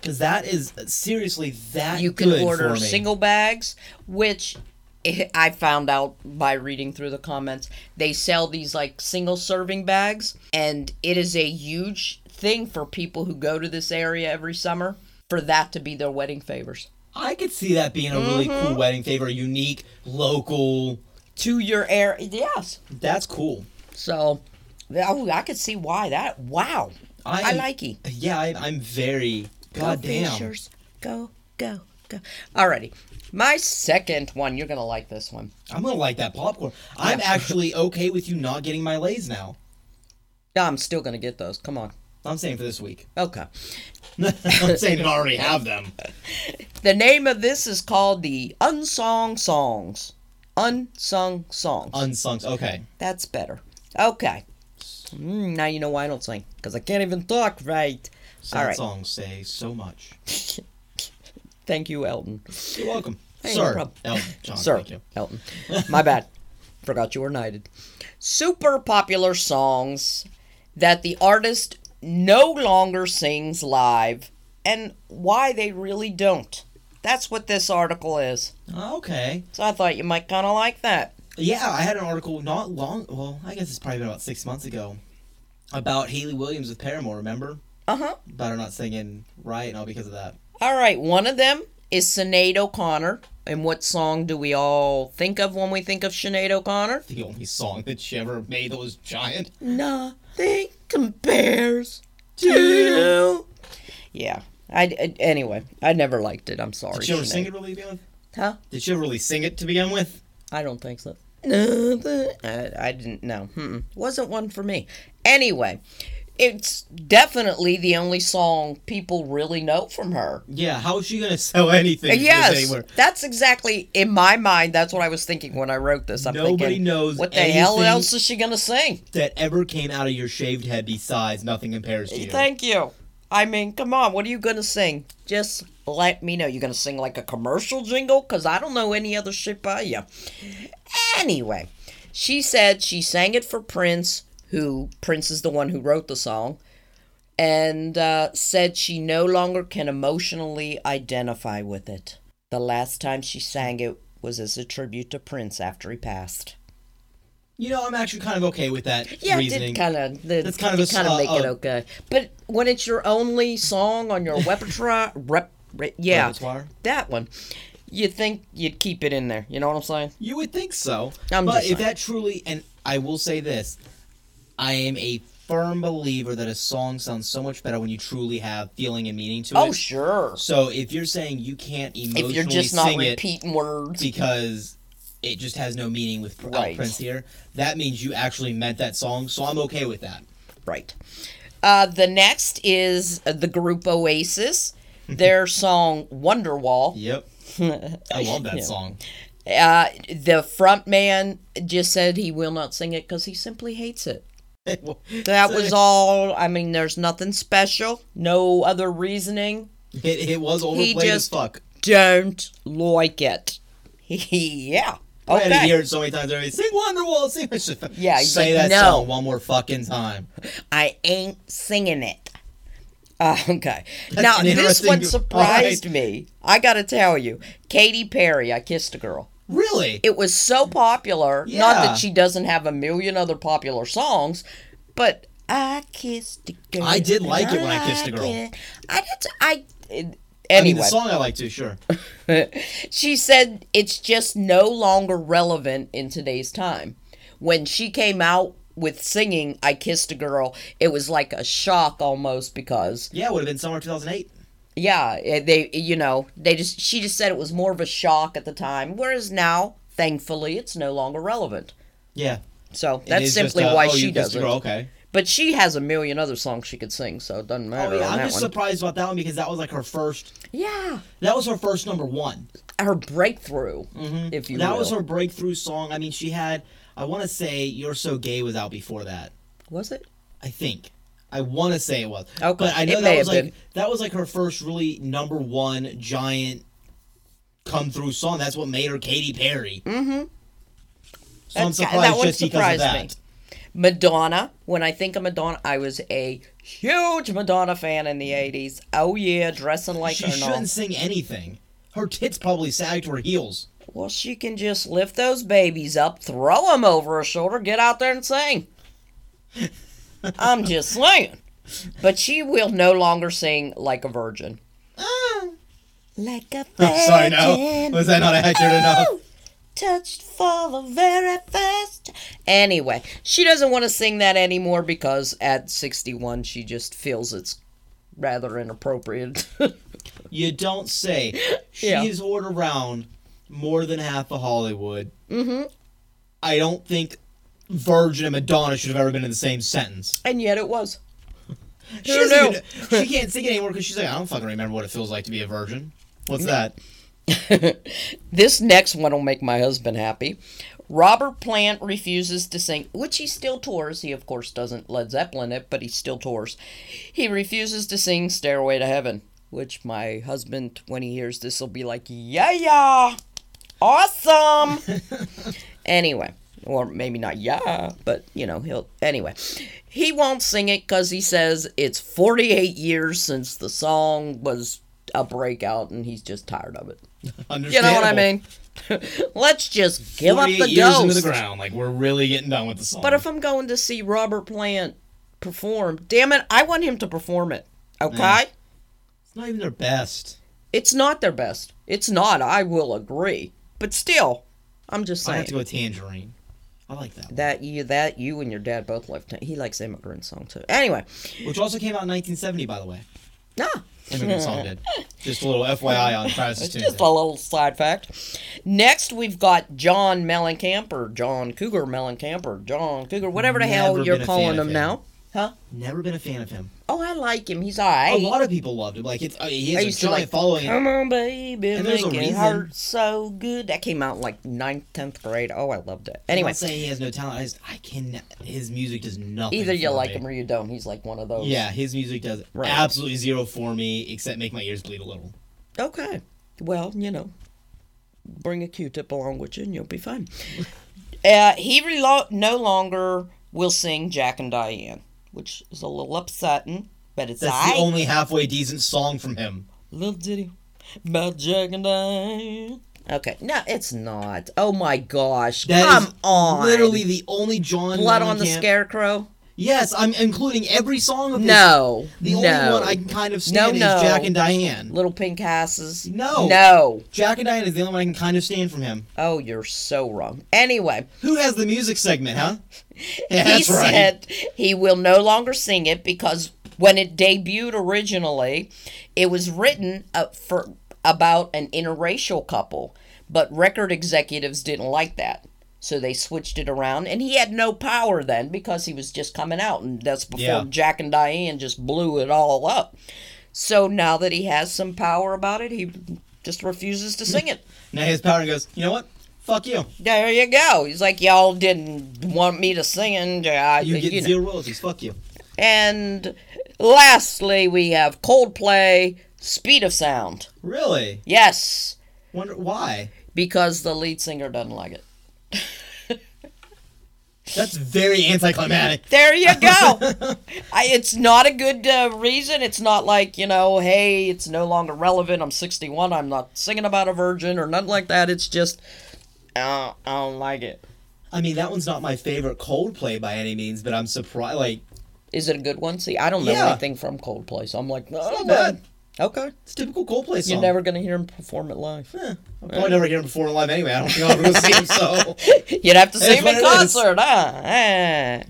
because that is seriously that You can good order single bags, which I found out by reading through the comments. They sell these like single serving bags, and it is a huge thing for people who go to this area every summer for that to be their wedding favors. I could see that being a really Mm-hmm. cool wedding favor, unique, local. To your area, yes. That's cool. So, oh, I could see why that. Wow, I, am- like it. Yeah, I, I'm very. God go damn. Fishers. Go, go, go. Alrighty. My second one, you're gonna like this one. I'm gonna like that popcorn. I'm actually okay with you not getting my lays now. Yeah, I'm still gonna get those. Come on. I'm saying for this week. Okay. I'm saying I already have them. The name of this is called the Unsung Songs. Unsung Songs. Unsung. Okay. That's better. Okay. Mm, now you know why I don't sing. Because I can't even talk right. Sad All right. songs say so much. Thank you, Elton. You're welcome. Hey, no Sir. problem. Elton John, Sir, thank you. Elton. My bad. Forgot you were knighted. Super popular songs that the artist no longer sings live and why they really don't. That's what this article is. Ah, okay. So I thought you might kind of like that. Yeah, I had an article not long. Well, I guess it's probably been about six months ago about Hayley Williams with Paramore. Remember Uh huh. about her not singing right and all because of that. All right, one of them is Sinead O'Connor. And what song do we all think of when we think of Sinead O'Connor? The only song that she ever made that was giant. Nothing compares to. you. Yeah. I, I- anyway, I never liked it. I'm sorry. Did she ever Sinead. sing it really to begin with? Huh? Did she ever really sing it to begin with? I don't think so. Nothing. I, I didn't know. Mm-mm. Wasn't one for me. Anyway, it's definitely the only song people really know from her. Yeah. How is she gonna sell anything? if she goes Yes, that's exactly in my mind. That's what I was thinking when I wrote this. I'm Nobody thinking, knows what the hell else is she gonna sing? That ever came out of your shaved head besides nothing compares to you. Thank you. I mean, come on. What are you gonna sing? Just let me know. You're gonna sing like a commercial jingle? Cause I don't know any other shit by you. Anyway, she said she sang it for Prince, who Prince is the one who wrote the song, and uh, said she no longer can emotionally identify with it. The last time she sang it was as a tribute to Prince after he passed. You know, I'm actually kind of okay with that Yeah, reasoning. did kind of. That's kind of a kind of make uh, it okay. But when it's your only song on your repertoire, rep, re, yeah, Repertoire? that one, you think you'd keep it in there. You know what I'm saying? You would think so. I'm but if that truly, and I will say this, I am a firm believer that a song sounds so much better when you truly have feeling and meaning to it. Oh, sure. So if you're saying you can't emotionally If you're just not repeating words, because it just has no meaning with Right. Prince here, that means you actually meant that song. So I'm okay with that. right? Uh, the next is uh, the group Oasis. Their song Wonderwall. Yep. I love that Yeah. song. Uh, the front man just said he will not sing it because he simply hates it. That was all. I mean, there's nothing special, no other reasoning. It, it was overplayed just- as fuck. Don't like it. yeah. I had to hear it so many times already. Sing Wonderwall, sing. Yeah, say like, that "No." song one more fucking time. I ain't singing it. Uh, okay. That's now this one surprised me. I got to tell you, Katy Perry, "I Kissed a Girl." Really? It was so popular. Not that she doesn't have a million other popular songs, but I kissed a girl. I did like it when I kissed a girl. I did. I. it- I mean, the song I like too, sure. she said it's just no longer relevant in today's time. When she came out with singing "I Kissed a Girl," it was like a shock almost because Yeah, it would have been summer 2008. Yeah, eh, they you know they just she just said it was more of a shock at the time, whereas now, thankfully, it's no longer relevant. Yeah. So that's just, simply uh, why oh, she does it. Okay. But she has a million other songs she could sing, so it doesn't matter. Oh yeah, I'm just one. surprised about that one because that was like her first. Yeah, That was her first number one. her breakthrough, if you that will. was her breakthrough song. I mean, she had. I want to say "You're So Gay" was out before that. Was it? I think. I want to say it was. Okay, But I know it that was like been. that was like her first really number one giant come through song. That's what made her Katy Perry. Mm-hmm. So I'm that surprised one surprised me. Madonna. When I think of Madonna, I was a huge Madonna fan in the '80s. Oh yeah, dressing like She her and all. shouldn't sing anything. Her tits probably sag to her heels. Well, she can just lift those babies up, throw them over her shoulder, get out there and sing. I'm just saying. But she will no longer sing like a virgin. Like a virgin. Sorry, no. Was that not accurate enough? Touched for the very first. Anyway, she doesn't want to sing that anymore because at 61 she just feels it's rather inappropriate. You don't say. She's Yeah. toured around more than half of Hollywood. Mm-hmm. I don't think Virgin and Madonna should have ever been in the same sentence. and yet it was. She, Who doesn't knew? even- she can't sing it anymore because she's like, I don't fucking remember what it feels like to be a virgin. What's mm. that? This next one will make my husband happy. Robert Plant refuses to sing, which he still tours. He, of course, doesn't Led Zeppelin it, but he still tours. He refuses to sing Stairway to Heaven, which my husband, when he hears this, will be like, yeah, yeah, awesome. anyway, or maybe not yeah, but, you know, he'll, anyway. He won't sing it because he says it's 48 years since the song was a breakout and he's just tired of it. You know what I mean? Let's just give up 48 the years into ghost. the ground. Like, we're really getting done with the song. But if I'm going to see Robert Plant perform, damn it, I want him to perform it. Okay? Mm. it's not even their best. It's not their best. It's not. I will agree. But still, I'm just saying. I have to go Tangerine. I like that. one. that you that you and your dad both love. He likes immigrant song too. Anyway, Which also came out in 1970, by the way. ah, Immigrant song did. Just a little FYI on Tuesday. Just a little side fact. Next, we've got John Mellencamp or John Cougar Mellencamp or John Cougar, whatever the hell you're been a fan calling him. now. Huh? Never been a fan of him. Oh, I like him. He's alright. A lot of people loved him. Like it's, mean, he I has a used to giant like, following. Come on, baby, And there's a make it reason. hurt so good. That came out in like ninth, tenth grade. Oh, I loved it. I'm Anyway, not saying he has no talent. I just I can. His music does nothing. either you for like me. him or you don't. He's like one of those. Yeah, his music does Right. absolutely zero for me, except make my ears bleed a little. Okay. Well, you know, bring a Q-tip along with you, and you'll be fine. uh, he relo- no longer will sing Jack and Diane, which is a little upsetting, but it's That's aight. the only halfway decent song from him. little ditty about Jack and I. Eh? Okay, no, it's not. Oh my gosh! That Come is on! Literally the only John. blood on the Mellencamp- Scarecrow. Yes, I'm including every song of his. No, The no. only one I can kind of stand No, no. is Jack and Diane. Little pink asses. No. No. Jack and Diane is the only one I can kind of stand from him. Oh, you're so wrong. Anyway, Who has the music segment, huh? Yeah, he right. said he will no longer sing it because when it debuted originally, it was written uh, for about an interracial couple, but record executives didn't like that. So they switched it around, and he had no power then because he was just coming out, and that's before Yeah. Jack and Diane just blew it all up. So now that he has some power about it, he just refuses to sing it. Now his power goes, you know what? Fuck you. There you go. He's like, y'all didn't want me to sing, and I, You get you know. zero royalties. Fuck you. And lastly, we have Coldplay, Speed of Sound. Really? Yes, Wonder why? because the lead singer doesn't like it. That's very anticlimactic. There you go. I, it's not a good uh, reason. It's not like, you know, hey, it's no longer relevant. I'm 61. I'm not singing about a virgin or nothing like that. It's just, uh, I don't like it. I mean, that one's not my favorite Coldplay by any means, but I'm surprised. Like, Is it a good one? See, I don't know Yeah. anything from Coldplay, so I'm like, no, not bad. Okay. it's a typical Coldplay song. You're never going to hear him perform it live. Eh, I'll probably never hear him perform it live anyway. I don't think I'll ever go see him. So, You'd have to see him in what it is. concert, huh?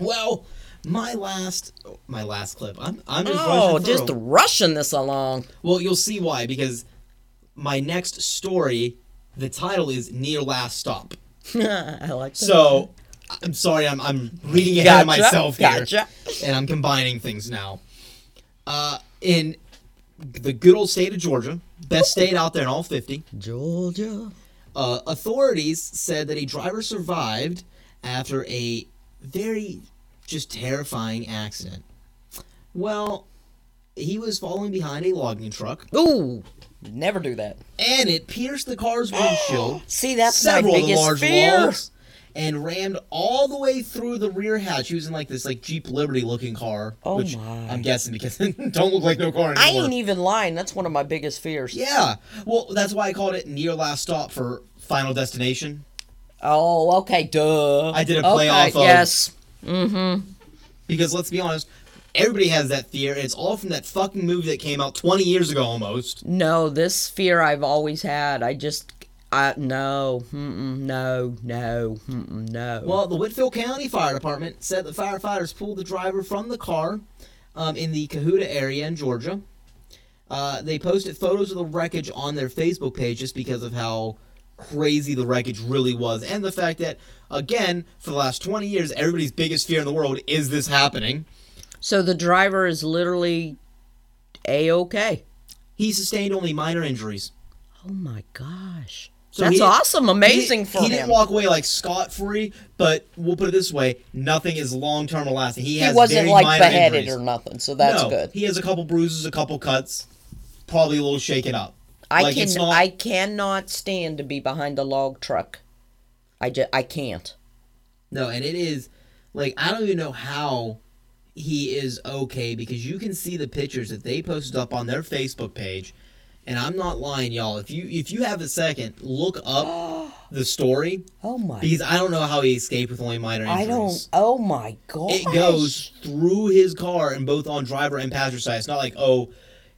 Well, my last, my last clip. I'm, I'm just Oh, rushing just rushing this along. Well, you'll see why because my next story, the title is near last stop. I like that. So, I'm sorry, I'm I'm reading ahead of myself here, gotcha. and I'm combining things now. Uh, in the good old state of Georgia, best state out there in all 50, Georgia. uh, authorities said that a driver survived after a very just terrifying accident. Well, he was following behind a logging truck, Ooh, never do that. and it pierced the car's windshield. See, that's several my biggest large fear. logs and rammed all the way through the rear hatch using like this like Jeep Liberty looking car. Oh which my. I'm guessing because it don't look like no car anymore. I ain't even lying. That's one of my biggest fears. yeah. Well, that's why I called it near last stop for Final Destination. Oh, okay, duh. I did a play okay, off of- Yes. Mm-hmm. Because let's be honest, everybody has that fear. It's all from that fucking movie that came out 20 years ago almost. No, this fear I've always had. I just, I no, mm-mm, no, no, mm-mm, no. Well, the Whitfield County Fire Department said the firefighters pulled the driver from the car um, in the Cohutta area in Georgia. Uh, they posted photos of the wreckage on their Facebook page just because of how crazy the wreckage really was, and the fact that, again, for the last 20 years, everybody's biggest fear in the world is this happening. so the driver is literally a okay. He sustained only minor injuries. Oh my gosh. So That's he- awesome. Amazing he, for he him. He didn't walk away like scot free, but we'll put it this way: nothing is long term or lasting. He he wasn't very like minor beheaded injuries. or nothing, so that's no, good. He has a couple bruises, a couple cuts, probably a little shaken up. I Like, can not- I cannot stand to be behind a log truck. I just I can't. No, and it is like I don't even know how he is okay because you can see the pictures that they posted up on their Facebook page. And I'm not lying, y'all. If you if you have a second, look up the story Oh my because I don't know how he escaped with only minor injuries. I don't oh my god. it goes through his car and both on driver and passenger side. It's not like oh,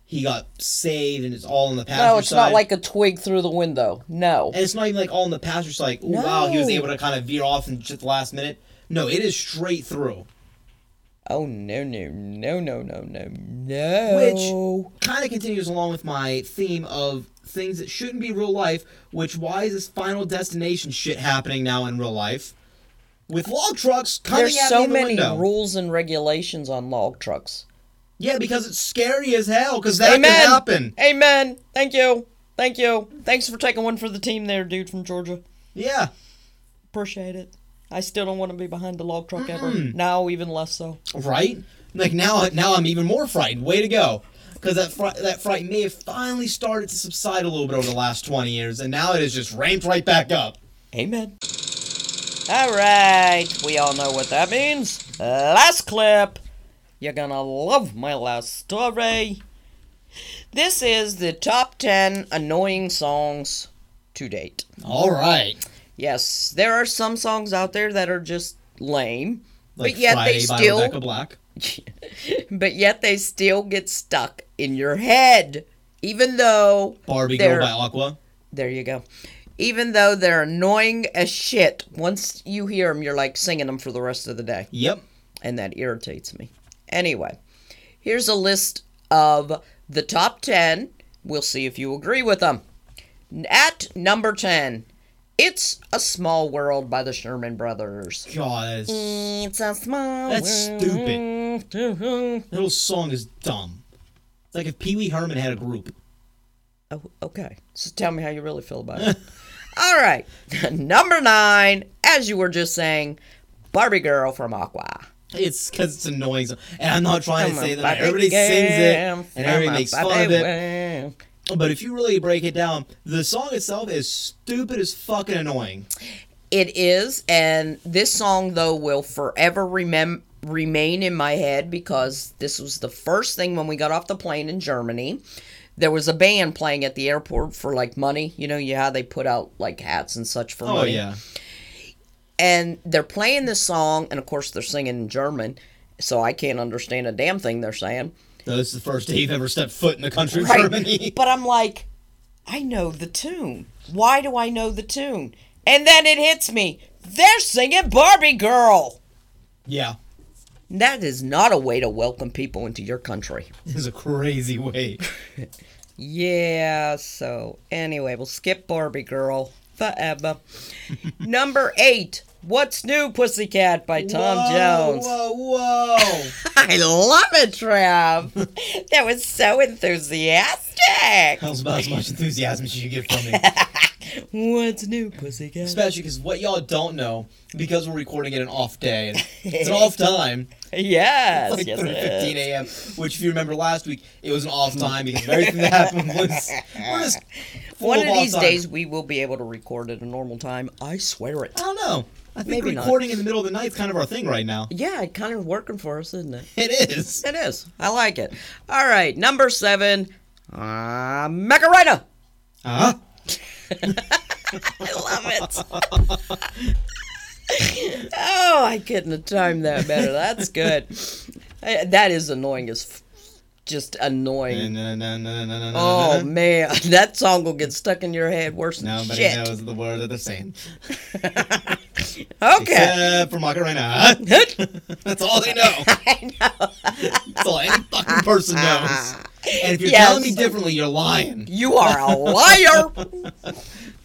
he got saved and it's all on the passenger No, it's side. not like a twig through the window. No. and it's not even like all on the passenger side. Like, oh wow, he was able to kind of veer off in just the last minute. No, it is straight through. Oh no no no no no no no. Which kind of continues along with my theme of things that shouldn't be real life. Which why is this Final Destination shit happening now in real life? With log trucks coming There's at so me in the many window. rules and regulations on log trucks. Yeah, because it's scary as hell. Because that Amen. can happen. Amen. Thank you. Thank you. Thanks for taking one for the team there, dude from Georgia. Yeah. Appreciate it. I still don't want to be behind the log truck ever. Mm-hmm. Now, even less so. Right? Like now, now I'm even more frightened. Way to go! Because that that fright may have finally started to subside a little bit over the last twenty years, and now it has just ramped right back up. Amen. All right, we all know what that means. Last clip. You're gonna love my last story. This is the top 10 annoying songs to date. All right. Yes, there are some songs out there that are just lame, Like but yet Friday they still but yet they still get stuck in your head even though Barbie Girl by Aqua. There you go. Even though they're annoying as shit, once you hear them, you're like singing them for the rest of the day. Yep. And that irritates me. Anyway, here's a list of the top 10. We'll see if you agree with them. At number 10, It's a Small World by the Sherman Brothers. God, that's, It's a small world. That's world. that little song is dumb. It's like if Pee Wee Herman had a group. Oh, okay. So tell me how you really feel about it. All right. Number nine, as you were just saying, Barbie Girl from Aqua. It's because it's annoying. And I'm not trying to say that everybody sings it and everybody makes fun of it. But if you really break it down, the song itself is stupid as fucking annoying. It is, and this song though will forever remain in my head because this was the first thing when we got off the plane in Germany. There was a band playing at the airport for like money. You know, yeah, they put out like hats and such for Oh money. yeah. And they're playing this song, and of course they're singing in German, so I can't understand a damn thing they're saying. This is the first day you've ever stepped foot in the country of Germany. But I'm like, I know the tune. Why do I know the tune? And then it hits me. They're singing Barbie Girl. Yeah. That is not a way to welcome people into your country. This is a crazy way. Yeah, so anyway, we'll skip Barbie Girl forever. Number eight, What's New Pussycat by Tom whoa, Jones. Whoa, whoa. I love it, Trav. that was so enthusiastic. That was about as much enthusiasm as you get from me. What's new, Pussycat? Especially because what y'all don't know, because we're recording it an off day, and it's an off time, Yes, like yes, 3:15 it is. a.m. Which, if you remember last week, it was an off time because everything that happened was we're just full One of of these time. days we will be able to record at a normal time. I swear it. I don't know. I think Maybe not. recording in the middle of the night is kind of our thing right now. Yeah, it kind of working for us, isn't it? It is. It is. I like it. All right, number seven, uh, Macarena. Huh? I love it. oh, I couldn't have timed that better. That's good. That is annoying as f- just annoying. Na, na, na, Oh man, that song will get stuck in your head worse than Nobody shit. knows the word that they're saying. Okay. Except for Macarena. That's all they know. I know. That's all any fucking person knows. And if you're Yes. telling me differently, you're lying. You are a liar.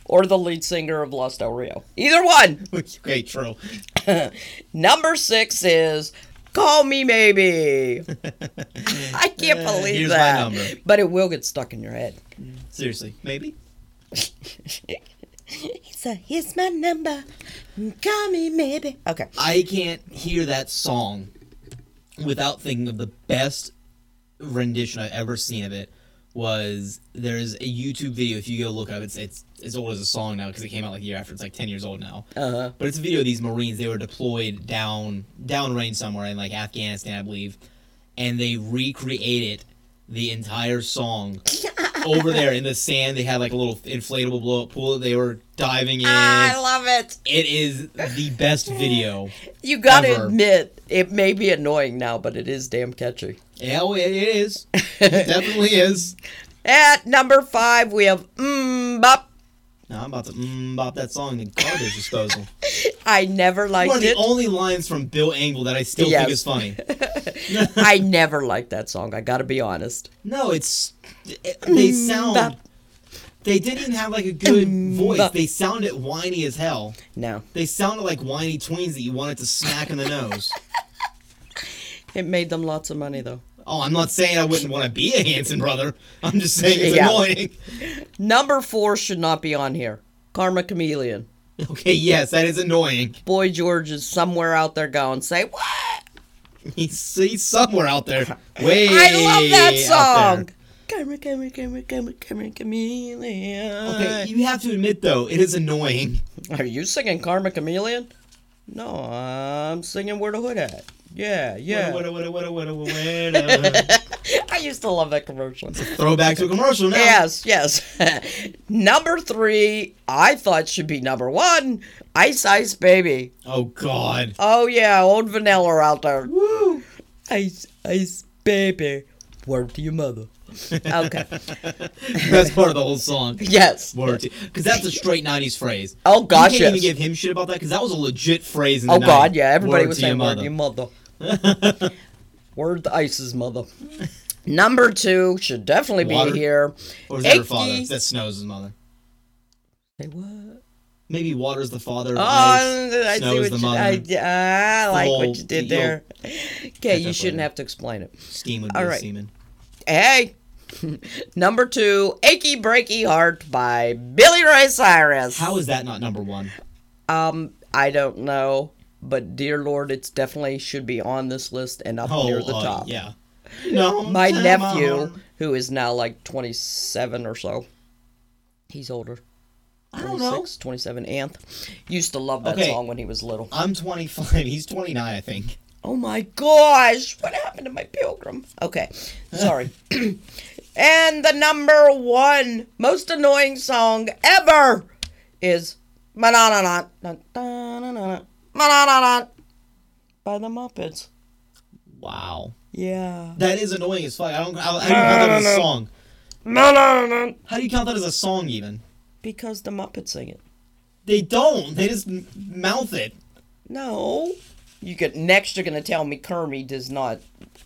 or the lead singer of Los del Rio. Either one. okay, true. Number six is Call Me Maybe. I can't believe Here's my that. number. But it will get stuck in your head. Mm, seriously, maybe. So here's my number. Call me maybe. Okay. I can't hear that song without thinking of the best rendition I've ever seen of it. Was there's a YouTube video if you go look up it's it's as old as a song now because it came out like a year after it's like ten years old now. Uh-huh. But it's a video of these Marines. They were deployed down downrange somewhere in like Afghanistan, I believe, and they recreated the entire song over there in the sand. They had like a little inflatable blow up pool that they were diving in. I love it. it is the best video. You gotta Ever. admit, it may be annoying now, but it is damn catchy. Oh, it it is. It definitely is. At number five, we have Mmm Bop. Now I'm about to mm, bop that song in garbage disposal. I never liked One of the it. only lines from Bill Engvall that I still Yes. think is funny. I never liked that song. I gotta be honest. No, it's it- they sound. bop. They didn't even have like a good voice. bop. They sounded whiny as hell. No, They sounded like whiny tweens that you wanted to smack in the nose. it made them lots of money though. Oh, I'm not saying I wouldn't want to be a Hanson brother. I'm just saying it's Yeah. annoying. Number four should not be on here. Karma Chameleon. Okay, yes, that is annoying. Boy George is somewhere out there going, say what? He's, he's somewhere out there. Way I love that song. Karma, karma, karma, karma, karma, chameleon. Okay, you have to admit though, it is annoying. Are you singing Karma Chameleon? No, I'm singing Where the Hood At. Yeah, yeah. Witta, witta, witta, witta, witta, witta. I used to love that commercial. Throwback to a commercial now. Yes, yes. number three, I thought should be number one. Ice Ice Baby. Oh God. Oh yeah, old vanilla out there. Woo. Ice Ice Baby. Word to your mother. Okay. Best part of the whole song. yes. Word because that's a straight '90s phrase. Oh gosh, you can't yes. even give him shit about that because that was a legit phrase in oh, the Oh God, yeah. Everybody Word was to your saying word to your mother. word to Ice's mother. Number two should definitely be here. Or is that her father? That's Snow's mother. Say what? Maybe Water's the father. Oh, Ice, I see Snow's what the you. mother. I, I like whole what you did there. Okay, you shouldn't later. have to explain it. Steam would be All a right. semen. Hey, number two, "Achy Breaky Heart" by Billy Ray Cyrus. How is that not number one? Um, I don't know, but dear Lord, it's definitely should be on this list and up Oh, near the uh, top. yeah. No, My nephew, on. who is now like 27 or so, he's older. I don't know. 26, 27. Anth used to love that Okay. song when he was little. I'm 25. He's 29, I think. Oh my gosh, what happened to my pilgrim? Okay, sorry. and the number one most annoying song ever is by the Muppets. Wow. Yeah. That is annoying as fuck. I don't. How, how do you count that as a song? Mananana. How do you count that as a song even? Because the Muppets sing it. They don't. They just mouth it. No. You get next. You're gonna tell me Kermit does not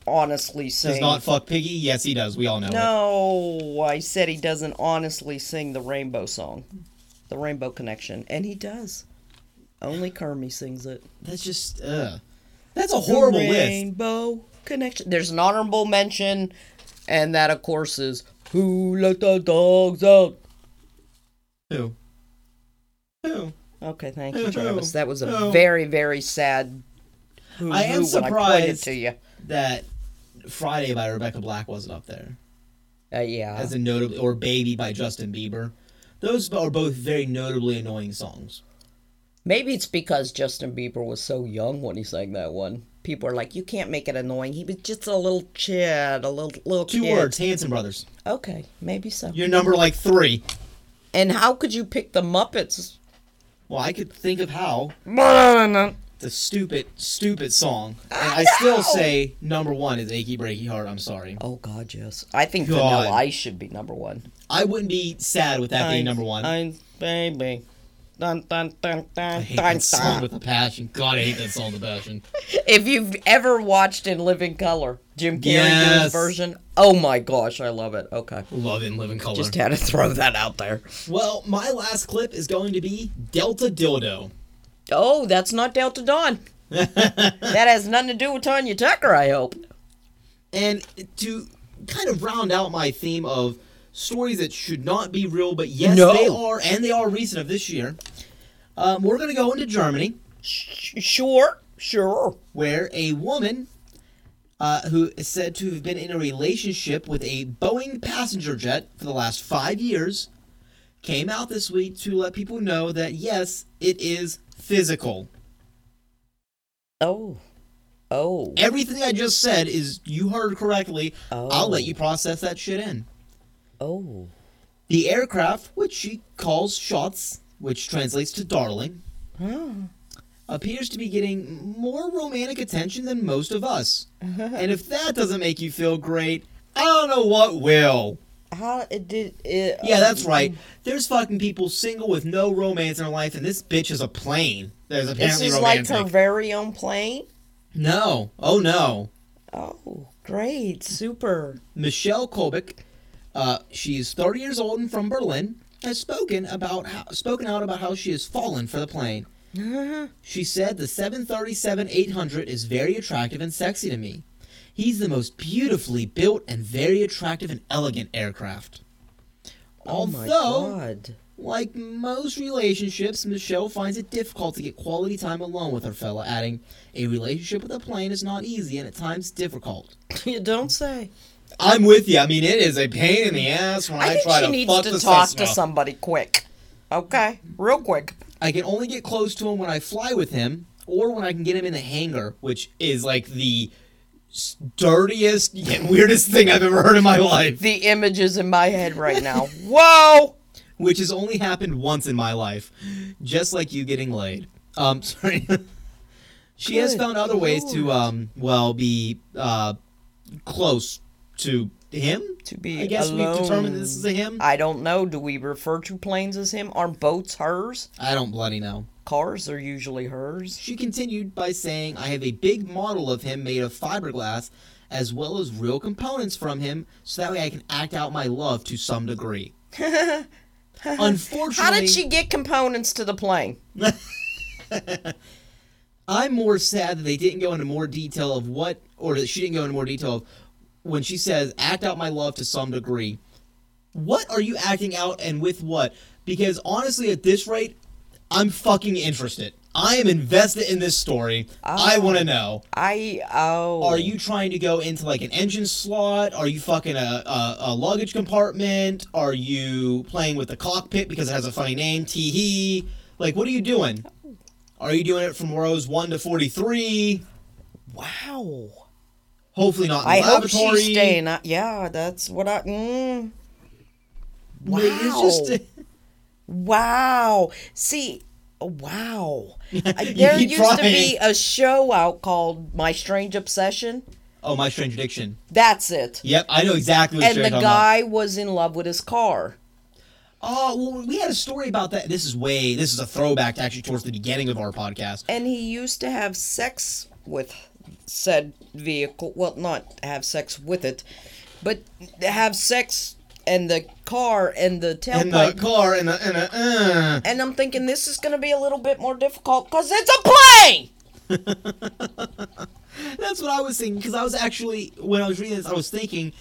honestly sing. Does not fuck Piggy? Yes, he does. We all know it. No, I said he doesn't honestly sing the Rainbow song, the Rainbow Connection, and he does. Only Kermit sings it. That's just. Ugh. That's a horrible the list. Rainbow Connection. There's an honorable mention, and that of course is Who Let the Dogs Out. Who? Who? Okay, thank you, Travis. That was a Oh. very, very sad. Who, I am who when I surprised- to you. That Friday by Rebecca Black wasn't up there. Uh, yeah. As a notable. Or Baby by Justin Bieber. Those are both very notably annoying songs. Maybe it's because Justin Bieber was so young when he sang that one. People are like, you can't make it annoying. He was just a little kid, a little little Two kid. words Hanson Brothers. Okay, maybe so. You're number like three. And how could you pick the Muppets? Well, I could think of how. The stupid, stupid song. And I still say number one is Achy Breaky Heart. I'm sorry. Oh God, yes. I think God. Vanilla Ice should be number one. I wouldn't be sad with that being number one. I Ice, baby. Dun, dun, dun, dun, hate dun, that song dun. with a passion. God, I hate that song with a passion. If you've ever watched In Living Color, Jim Carrey did Yes. version. Oh my gosh, I love it. Okay. Love in living color. Just had to throw that out there. Well, my last clip is going to be Delta Dildo. Oh, that's not Delta Dawn. that has nothing to do with Tanya Tucker, I hope. And to kind of round out my theme of stories that should not be real, but yes, No. they are, and they are recent of this year, um, we're going to go into Germany, Sh- sure, sure. where a woman uh, who is said to have been in a relationship with a Boeing passenger jet for the last five years came out this week to let people know that yes, it is physical. Oh. Oh. Everything I just said is you heard correctly. Oh. I'll let you process that shit in. Oh. The aircraft, which she calls Schatz, which translates to darling, oh. appears to be getting more romantic attention than most of us. and if that doesn't make you feel great, I don't know what will. How it did it? Yeah, that's um, right. There's fucking people single with no romance in their life, and this bitch is a plane. There's apparently This is like her very own plane. No. Oh no. Oh, great, super. Michelle Kolbeck, uh, she's 30 years old and from Berlin, has spoken about how, spoken out about how she has fallen for the plane. She said the 737-800 is very attractive and sexy to me. He's the most beautifully built and very attractive and elegant aircraft. Oh Although, like most relationships, Michelle finds it difficult to get quality time alone with her fella, adding, "A relationship with a plane is not easy and at times difficult." You don't say. I'm with you. I mean, it is a pain in the ass when I, I try to fuck to the talk to somebody quick. Okay, real quick. I can only get close to him when I fly with him, or when I can get him in the hangar, which is like the dirtiest yet weirdest thing I've ever heard in my life. The images in my head right now. Whoa! Which has only happened once in my life, just like you getting laid. Um, sorry. she has found other ways to, um, well, be uh, close to him. To be I guess alone. we've determined this is a him. I don't know. Do we refer to planes as him? Are boats hers? I don't bloody know. Cars are usually hers. She continued by saying, I have a big model of him made of fiberglass, as well as real components from him, so that way I can act out my love to some degree. Unfortunately, How did she get components to the plane? I'm more sad that they didn't go into more detail of what, or that she didn't go into more detail of when she says, act out my love to some degree. What are you acting out and with what? Because honestly, at this rate, I'm fucking interested. I am invested in this story. I oh. want to know. I oh. Are you trying to go into like an engine slot? Are you fucking a, a, a luggage compartment? Are you playing with the cockpit because it has a funny name, Teehee? Like, what are you doing? Are you doing it from rows one to forty-three? Wow. Hopefully not in the I hope laboratory. she's staying. Yeah, that's what I. Mm. Wow. Just Wow. See, wow. Uh, there used to be a show out called My Strange Obsession. oh, my strange addiction. That's it. Yep, I know exactly what And you're the talking about. guy was in love with his car. Oh, well, we had a story about that. This is way. This is a throwback to actually towards the beginning of our podcast. And he used to have sex with said vehicle. Well, not have sex with it, but have sex and the car and the In the car and the and the. Uh. And I'm thinking this is going to be a little bit more difficult because it's a plane! That's what I was thinking because I was actually when I was reading this, I was thinking.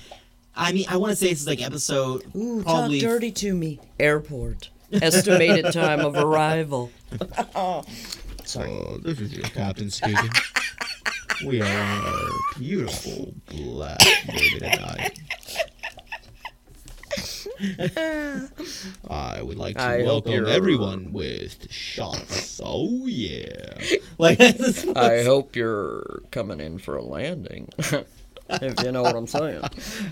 I mean, I want to say this is like episode Ooh, probably. talk dirty to me. Airport. Estimated time of arrival. Sorry. Oh, this is your captain speaking. we are our beautiful black baby tonight. I would like to I welcome you're- everyone with Schatz. Oh yeah! Like this I hope you're coming in for a landing. if you know what I'm saying.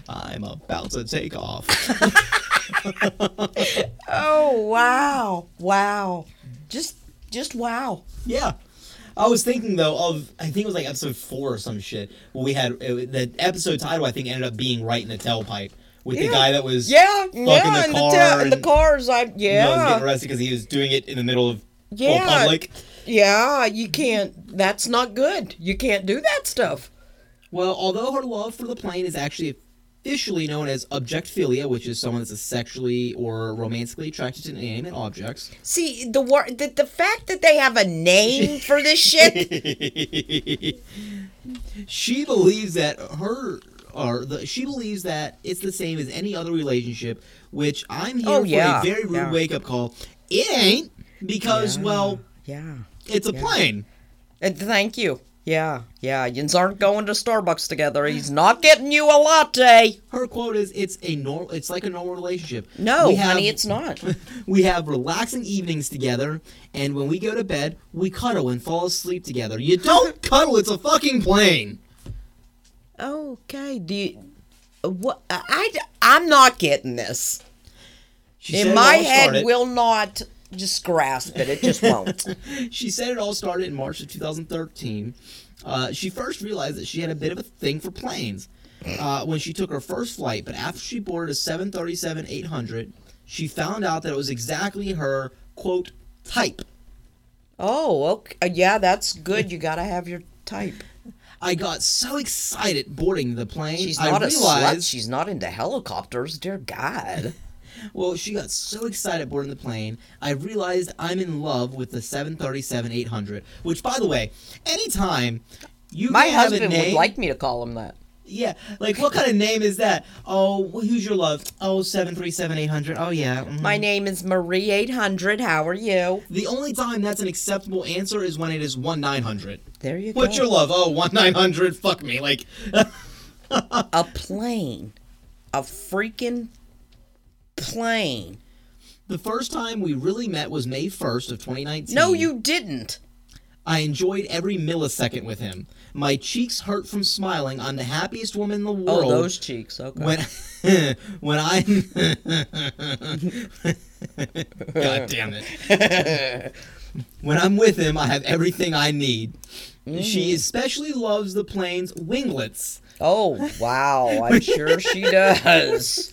I'm about to take off. Oh wow. Wow. Just just wow. Yeah. I was thinking though of I think it was like episode four or some shit. Where we had uh, it, the episode title. I think ended up being right in the tailpipe with the guy that was Yeah, yeah, the and the, car ta- and the cars I you know, yeah. getting arrested because he was doing it in the middle of Yeah. public. Yeah, you can't that's not good. You can't do that stuff. Well, although her love for the plane is actually officially known as objectphilia, which is someone that's sexually or romantically attracted to inanimate objects. See, the word the, the fact that they have a name for this shit. she believes that her or the, she believes that it's the same as any other relationship, which I'm here Oh, for yeah, a very rude yeah. wake up call. It ain't because well, Yeah. it's a Yeah. plane. Thank you. Yeah, yeah. Yins aren't going to Starbucks together. He's not getting you a latte. Her quote is, "It's a normal. It's like a normal relationship. No, We have- honey, it's not. We have relaxing evenings together, and when we go to bed, we cuddle and fall asleep together. You don't cuddle. It's a fucking plane." Okay. Do you? What? I I'm not getting this. She In my head, started- will not just grasp it. It just won't. She said it all started in March of 2013. Uh, she first realized that she had a bit of a thing for planes uh, when she took her first flight, but after she boarded a 737 800, she found out that it was exactly her, quote, type. oh, okay. Uh, yeah, that's good. You gotta have your type. I got so excited boarding the plane. She's I not a slut. She's not into helicopters. Dear God. Well, she got so excited boarding the plane, I realized I'm in love with the 737 800, which, by the way, anytime you My can have a husband name, would like me to call him that. Yeah, like what kind of name is that? Oh, who's your love? Oh, seven three seven eight hundred. Oh yeah. mhm. My name is Marie 800. How are you? The only time that's an acceptable answer is when it is one nine hundred. There you What's go. What's your love? Oh, one nine hundred. Fuck me. Like, a plane. A freaking plane. the first time we really met was May first of twenty nineteen. No, you didn't. I enjoyed every millisecond with him. My cheeks hurt from smiling. I'm the happiest woman in the oh, world. Oh, those cheeks. Okay. when when I God damn it. when I'm with him, I have everything I need. She mm-hmm. especially loves the plane's winglets. oh, wow. I'm sure she does.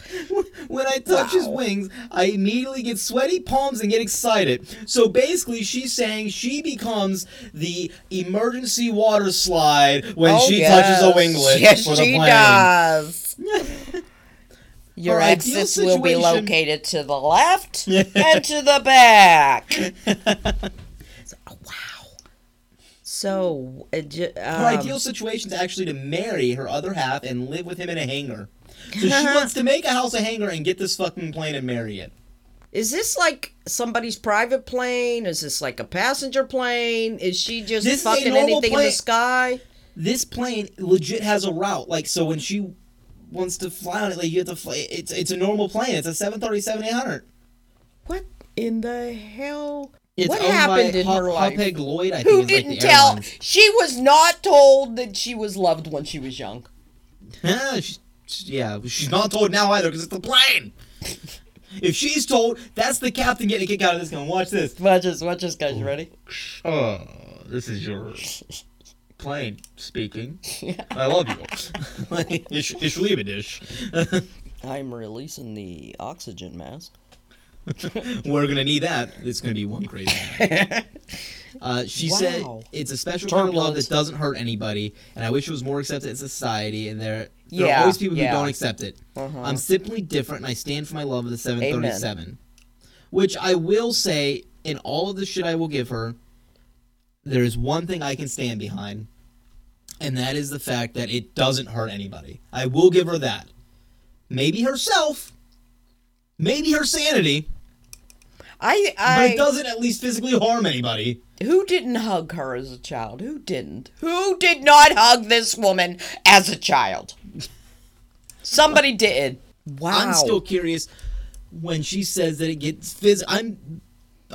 When I touch his wings, I immediately get sweaty palms and get excited. So basically, she's saying she becomes the emergency water slide when oh, she yes. touches a winglet Yes, for the she plane. does. Your ideal exits will be located to the left and to the back. So- uh, Her um, ideal situation is actually to marry her other half and live with him in a hangar. So she wants to make a house a hangar and get this fucking plane and marry it. Is this like somebody's private plane? Is this like a passenger plane? Is she just This fucking anything in the sky? This plane legit has a route. Like so, when she wants to fly on it, like you have to fly. It's it's a normal plane. It's a 737 800. What in the hell? It's what happened in her life? Lloyd. I Who didn't the tell? airlines. She was not told that she was loved when she was young. Yeah, she, yeah, she's not told now either because it's the plane. if she's told, that's the captain getting a kick out of this. Going, watch this. Watch this, watch this, guys. You ready? Oh, oh this is your plane speaking. I love you. ich, ich liebe dich. I'm releasing the oxygen mask. We're gonna need that. It's gonna be one crazy. Uh, she said it's a special kind of love that doesn't hurt anybody, and I wish it was more accepted in society. And there, there Yeah, are always people yeah. who don't accept it. Uh-huh. I'm simply different, and I stand for my love of the 737. Which I will say, in all of the shit I will give her, there is one thing I can stand behind, and that is the fact that it doesn't hurt anybody. I will give her that. Maybe herself, maybe her sanity, I, but it doesn't at least physically harm anybody. who didn't hug her as a child? Who didn't? Who did not hug this woman as a child? Somebody did. Wow. I'm still curious when she says that it gets phys. I'm,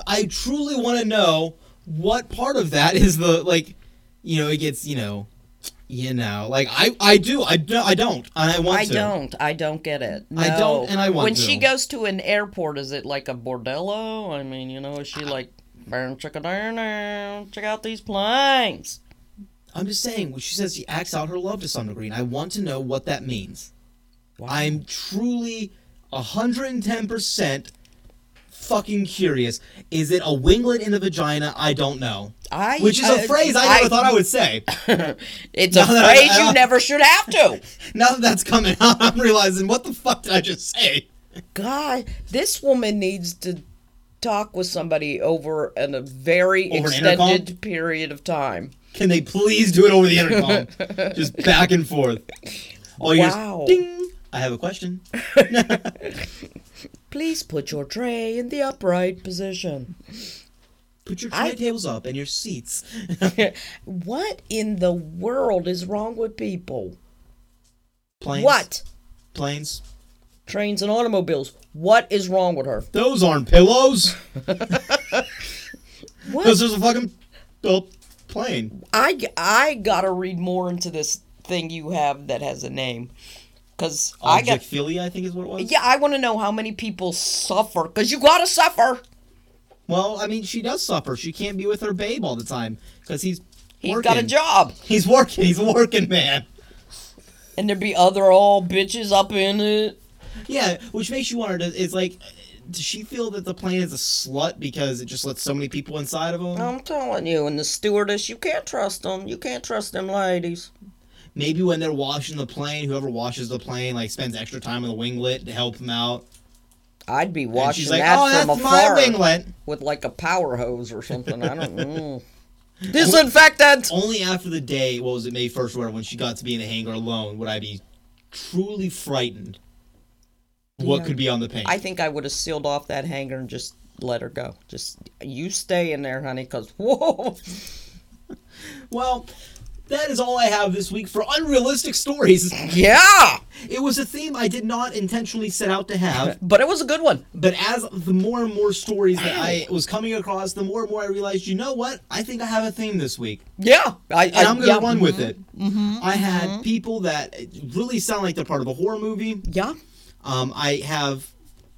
I truly want to know what part of that is the like, you know, it gets you know, you know, like I I do I do I don't and I want I to. don't. I don't get it. I don't, and I want When to. she goes to an airport, is it like a bordello? I mean, you know, is she like, "Burn, check check out these planes"? I'm just saying when she says she acts out her love to some degree, and I want to know what that means. I'm truly 110 percent fucking curious. Is it a winglet in the vagina? I don't know. I, Which is a uh, phrase I never thought I would say. It's a Now I- phrase I- you never should have to. Now that that's coming out, I'm realizing what the fuck did I just say? God, this woman needs to talk with somebody over in a very Over extended period of time. Can they please do it over the intercom? Just back and forth. You Wow. just ding. I have a question. Please put your tray in the upright position. Put your I- tray tables up and your seats. What in the world is wrong with people? Planes. What? Planes. Trains and automobiles. What is wrong with her? Those aren't pillows. What? Those is a fucking built plane. I, I gotta read more into this thing you have that has a name. Because I got. Objectphilia, I think is what it was. Yeah, I want to know how many people suffer. Because you gotta suffer. Well, I mean, she does suffer. She can't be with her babe all the time because he's He's working. got a job. He's working. He's a working, man. And there'd be other all bitches up in it. Yeah, which makes you wonder: does- is like, does she feel that the plane is a slut because it just lets so many people inside of them? I'm telling you, and the stewardess, you can't trust them. You can't trust them ladies. Maybe when they're washing the plane, whoever washes the plane like spends extra time on the winglet to help them out. I'd be watching she's like, that "Oh, from afar winglet." with like a power hose or something. I don't know. Disinfectant. Only after the day, what was it, May first, where when she got to be in the hangar alone, would I be truly frightened. What Yeah. could be on the paint? I think I would have sealed off that hangar and just let her go. Just you stay in there, honey, because whoa. Well, that is all I have this week for unrealistic stories. Yeah, It was a theme I did not intentionally set out to have, but it was a good one. but as the more and more stories that I was coming across, the more and more I realized, you know what? I think I have a theme this week, Yeah, I, and I, am gonna yeah, run with it. I had people that really sound like they're part of a horror movie. Yeah. Um, I have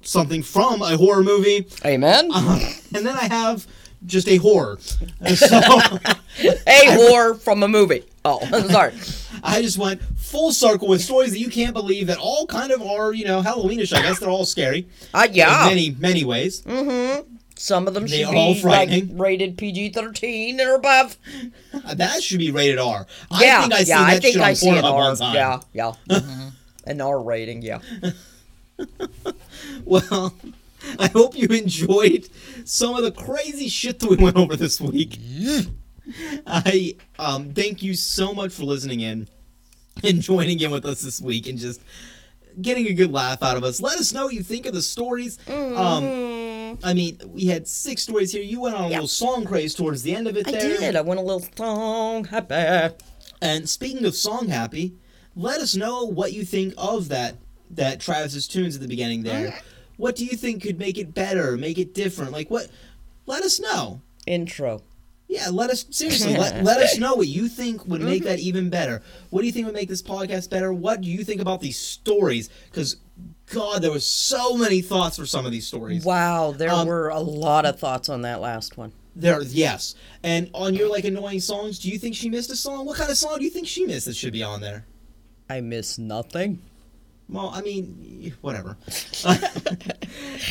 something from a horror movie, Amen. um, and then I have just a horror. So a whore from a movie. Oh, sorry. I just went full circle with stories that you can't believe that all kind of are, you know, Halloweenish. I guess they're all scary Uh, in yeah. many, many ways. Mm-hmm. Some of them They should are all be like rated PG thirteen or above. Uh, That should be rated R. Yeah, I think I yeah, that I think I on see an R. Yeah, yeah. Mhm. An R rating. Yeah. Well, I hope you enjoyed some of the crazy shit that we went over this week. I um thank you so much for listening in and joining in with us this week and just getting a good laugh out of us. Let us know what you think of the stories. Um I mean, we had six stories here. You went on a Yeah. little song craze towards the end of it I there. did. I went a little song happy. And speaking of song happy, let us know what you think of that that Travis's tunes at the beginning there. What do you think could make it better, make it different? Like what let us know. Intro. Yeah, let us seriously let, let us know what you think would make that even better. What do you think would make this podcast better? What do you think about these stories? Because God, there was so many thoughts for some of these stories. Wow, there Um, were a lot of thoughts on that last one. There, yes. And on your like annoying songs, do you think she missed a song? What kind of song do you think she missed that should be on there? I miss nothing. Well, I mean, whatever.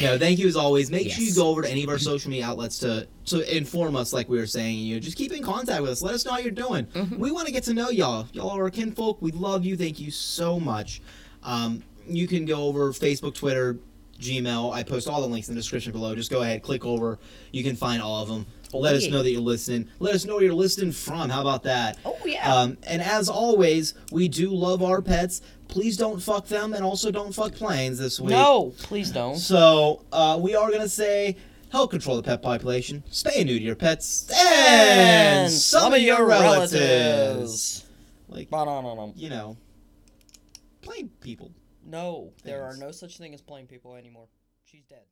no, thank you as always. Make sure you go over to any of our social media outlets to to inform us, like we were saying. You know, just keep in contact with us. Let us know how you're doing. We want to get to know y'all. Y'all are our kinfolk. We love you. Thank you so much. Um, you can go over Facebook, Twitter, Gmail. I post all the links in the description below. Just go ahead, click over. You can find all of them. Let us know that you're listening. Let us know where you're listening from. How about that? Oh, yeah. Um, and as always, we do love our pets. Please don't fuck them, and also don't fuck planes this week. No, please don't. So uh, we are gonna say help control the pet population, stay new to your pets, and, some, of your relatives. Like Ba-da-da-dum. you know, plain people. No, there are no such thing as plain people anymore. She's dead.